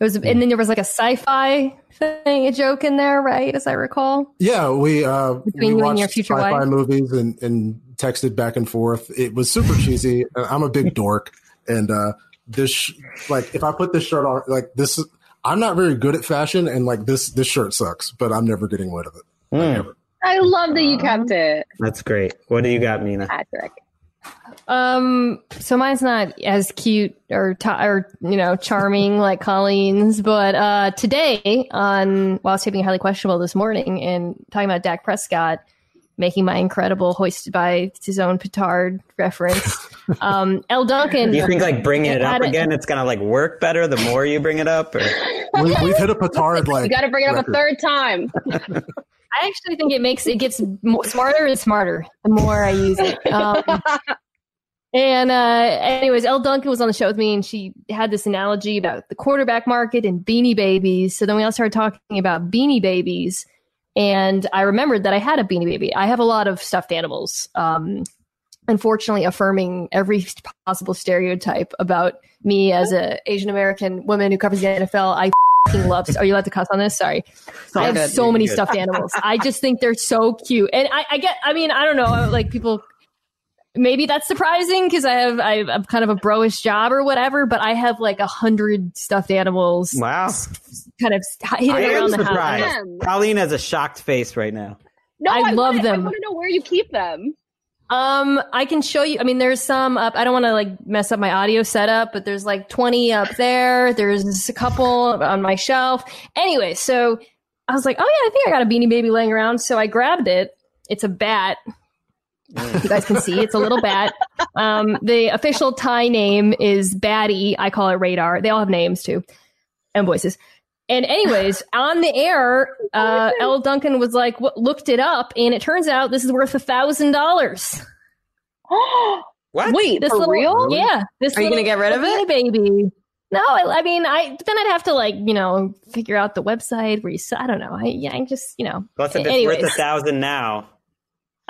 It was, and then there was like a sci-fi thing, a joke in there, right? As I recall. Yeah, we uh, Between we you and your watched future sci-fi wife? movies and and texted back and forth. It was super cheesy. Uh, [laughs] I'm a big dork, and uh, this sh- like if I put this shirt on, like this, I'm not very good at fashion, and like this this shirt sucks, but I'm never getting rid of it. Like, Mm. ever. I love that you kept it, That's great. What do you got, Mina? Patrick. Um, so mine's not as cute or t- or you know charming [laughs] like Colleen's, but uh, today on while I was taping highly questionable this morning and talking about Dak Prescott making my incredible hoisted by his own petard reference, [laughs] um, Elle Duncan. Do you think like bringing it up had a- again, it's gonna like work better the more you bring it up? Or [laughs] We, we've hit a petard like. You got to bring it up record. a third time. I actually think it makes it gets smarter and smarter the more I use it. Um, and uh, anyways, Elle Duncan was on the show with me, and she had this analogy about the quarterback market and Beanie Babies. So then we all started talking about Beanie Babies, and I remembered that I had a Beanie Baby. I have a lot of stuffed animals. Um, unfortunately, affirming every possible stereotype about me as a Asian American woman who covers the NFL. I love. Are you allowed to cuss on this? Sorry. I have good. so You're many good. stuffed animals. I just think they're so cute, and I, I get. I mean, I don't know. Like people, maybe that's surprising because I have I, I'm kind of a broish job or whatever. But I have like a hundred stuffed animals, wow, kind of hidden I am around the surprised. house. Them. Colleen has a shocked face right now. No, I love wanna, them. I want to know where you keep them. Um, I can show you. I mean, there's some up. I don't want to like mess up my audio setup, but there's like 20 up there. There's a couple on my shelf. Anyway, so I was like, oh yeah, I think I got a beanie baby laying around. So I grabbed it. It's a bat. You guys can see it's a little bat. Um, the official Ty name is Batty. I call it Radar. They all have names too and voices. And anyways, [laughs] on the air, uh, Elle Duncan was like, what, looked it up, and it turns out this is worth a thousand dollars. [gasps] What? Wait, This for little, real? Yeah. This Are you gonna get rid of it? baby? No, I, I mean, I then I'd have to like you know figure out the website where you. s- I don't know. I yeah, I just you know. Plus, if it's anyways, worth a thousand now,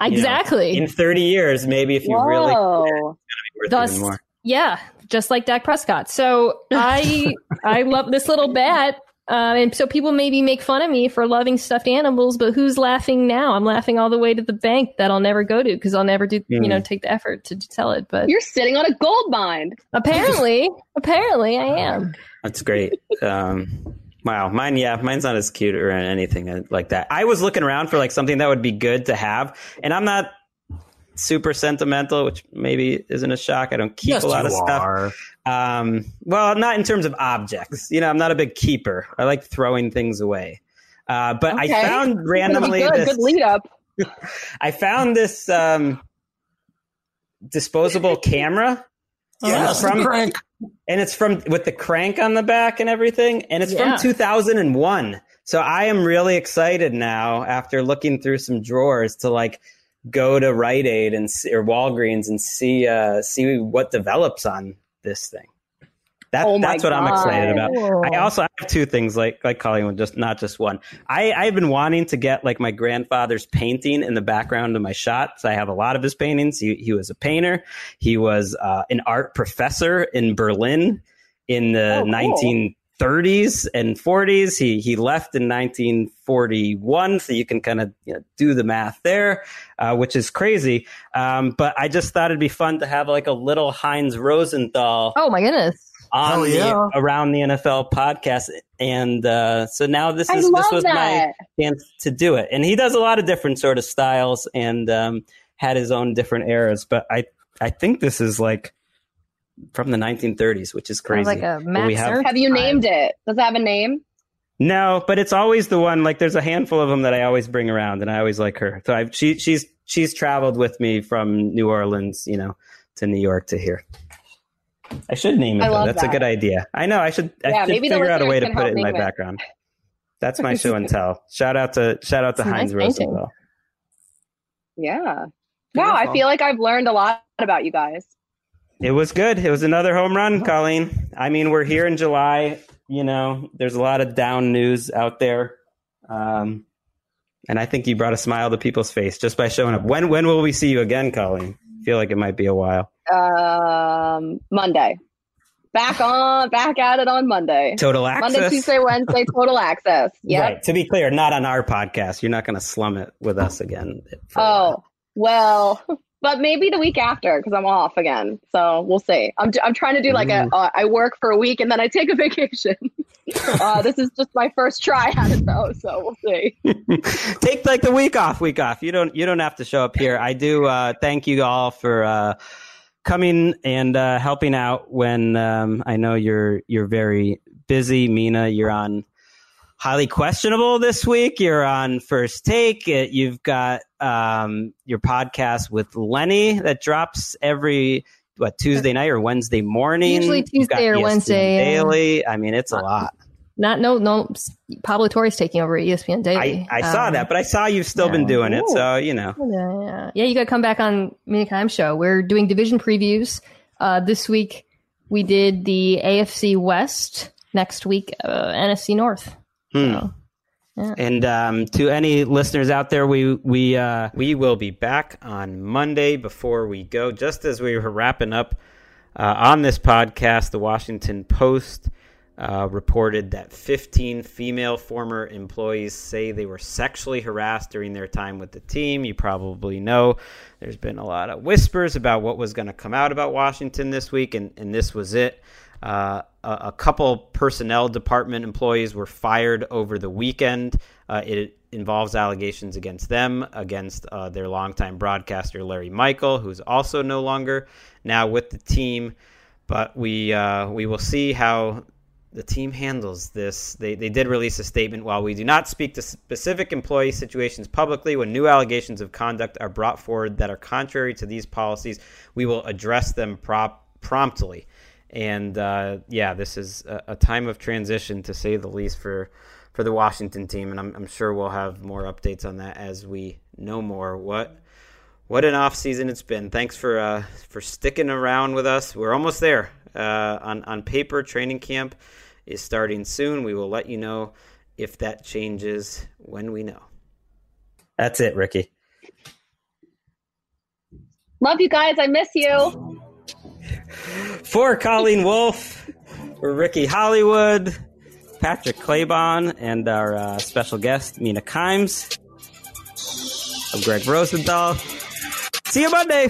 you know, exactly. in thirty years, maybe if you really Whoa. worth Thus, even more. yeah, just like Dak Prescott. So I [laughs] I love this little bat. Um, and so people maybe make fun of me for loving stuffed animals, but who's laughing now? I'm laughing all the way to the bank that I'll never go to because I'll never do, you know, take the effort to sell it. But You're sitting on a gold mine. apparently, apparently I am. That's great. Um, wow, mine, yeah, mine's not as cute or anything like that. I was looking around for like something that would be good to have, and I'm not super sentimental, which maybe isn't a shock. I don't keep Yes, a lot you of stuff. are. Um, well, not in terms of objects. You know, I'm not a big keeper. I like throwing things away. Uh, but Okay. I found randomly good. this. Good lead up. [laughs] I found this um, disposable [laughs] camera. Yes, from- the crank. And it's from with the crank on the back and everything and it's Yeah. from 2001 so i am really excited now after looking through some drawers to like go to Rite Aid and see, or Walgreens and see uh, see what develops on this thing. That, Oh that's what I'm excited about. God. I also have two things like like with just not just one. I I've been wanting to get like my grandfather's painting in the background of my shots. I have a lot of his paintings. He he was a painter. He was uh, an art professor in Berlin in the Oh, cool. 1930s and 40s. He he left in 1941, so you can kind of you know, do the math there, uh, which is crazy. Um, but I just thought it'd be fun to have like a little Heinz Rosenthal Oh my goodness. On Hell yeah. the around the NFL podcast, and uh, so now this is this was that. my chance to do it. And he does a lot of different sort of styles and um, had his own different eras. But I I think this is like from the 1930s, which is crazy. like a But Max we have Have you vibe. named it? Does it have a name? no, but it's always the one. Like there's a handful of them that I always bring around, and I always like her. So I, she she's she's traveled with me from New Orleans, you know, to New York to here. I should name it. I though. love That's a good idea. I know. I should. I Yeah, should maybe figure out a way to put it in my it. background. [laughs] That's my show and tell. Shout out to shout out to It's Heinz nice painting. Rosenthal. Yeah. Wow, I feel like I've learned a lot about you guys. It was good. It was another home run, Colleen. I mean, we're here in July. You know, there's a lot of down news out there, um, and I think you brought a smile to people's face just by showing up. When when will we see you again, Colleen? I feel like it might be a while. Um, Monday. Back on, back at it on Monday. Total access. Monday, Tuesday, Wednesday, total access. Yeah. [laughs] Right. To be clear, not on our podcast. You're not going to slum it with us again. Oh, well, but maybe the week after because I'm off again. So we'll see. I'm, I'm trying to do like Mm. a, uh, I work for a week and then I take a [laughs] vacation. Uh, this is just my first try at it though, so we'll see. [laughs] Take like the week off, week off. You don't you don't have to show up here. I do uh, thank you all for uh, coming and uh, helping out when um, I know you're you're very busy. Mina, you're on highly questionable this week. You're on first take. It, you've got um, your podcast with Lenny that drops every what Tuesday night or Wednesday morning. Usually Tuesday or ESPN Wednesday, daily. I mean, it's a lot. Not no no. Pablo Torre's taking over ESPN I, Daily. I saw Um, that, but I saw you've still been doing it, so you know. Yeah, yeah. yeah, you got to come back on Mina Kimes show. We're doing division previews. Uh, this week we did the AFC West. Next week, uh, NFC North. Hmm. And um, to any listeners out there, we we uh, we will be back on Monday. Before we go, just as we were wrapping up uh, on this podcast, the Washington Post uh, reported that 15 female former employees say they were sexually harassed during their time with the team. You probably know there's been a lot of whispers about what was going to come out about Washington this week, and, and this was it. Uh, a, a couple personnel department employees were fired over the weekend. Uh, it involves allegations against them, against uh, their longtime broadcaster Larry Michael, who's also no longer now with the team. But we uh, we will see how the team handles this. They, they did release a statement while we do not speak to specific employee situations publicly, when new allegations of conduct are brought forward that are contrary to these policies, we will address them prop, promptly. And uh, yeah, this is a, a time of transition to say the least for for the Washington team, and I'm, I'm sure we'll have more updates on that as we know more. What what an off season it's been. Thanks for uh, for sticking around with us. We're almost there. Uh, on on paper, training camp is starting soon. We will let you know if that changes when we know. That's it, Ricky. Love you guys. I miss you. [laughs] For Colleen Wolf, for Ricky Hollywood, Patrick Claybon, and our uh, special guest, Mina Kimes. I'm Greg Rosenthal. See you Monday.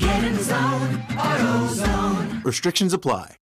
Get in zone, AutoZone. Restrictions apply.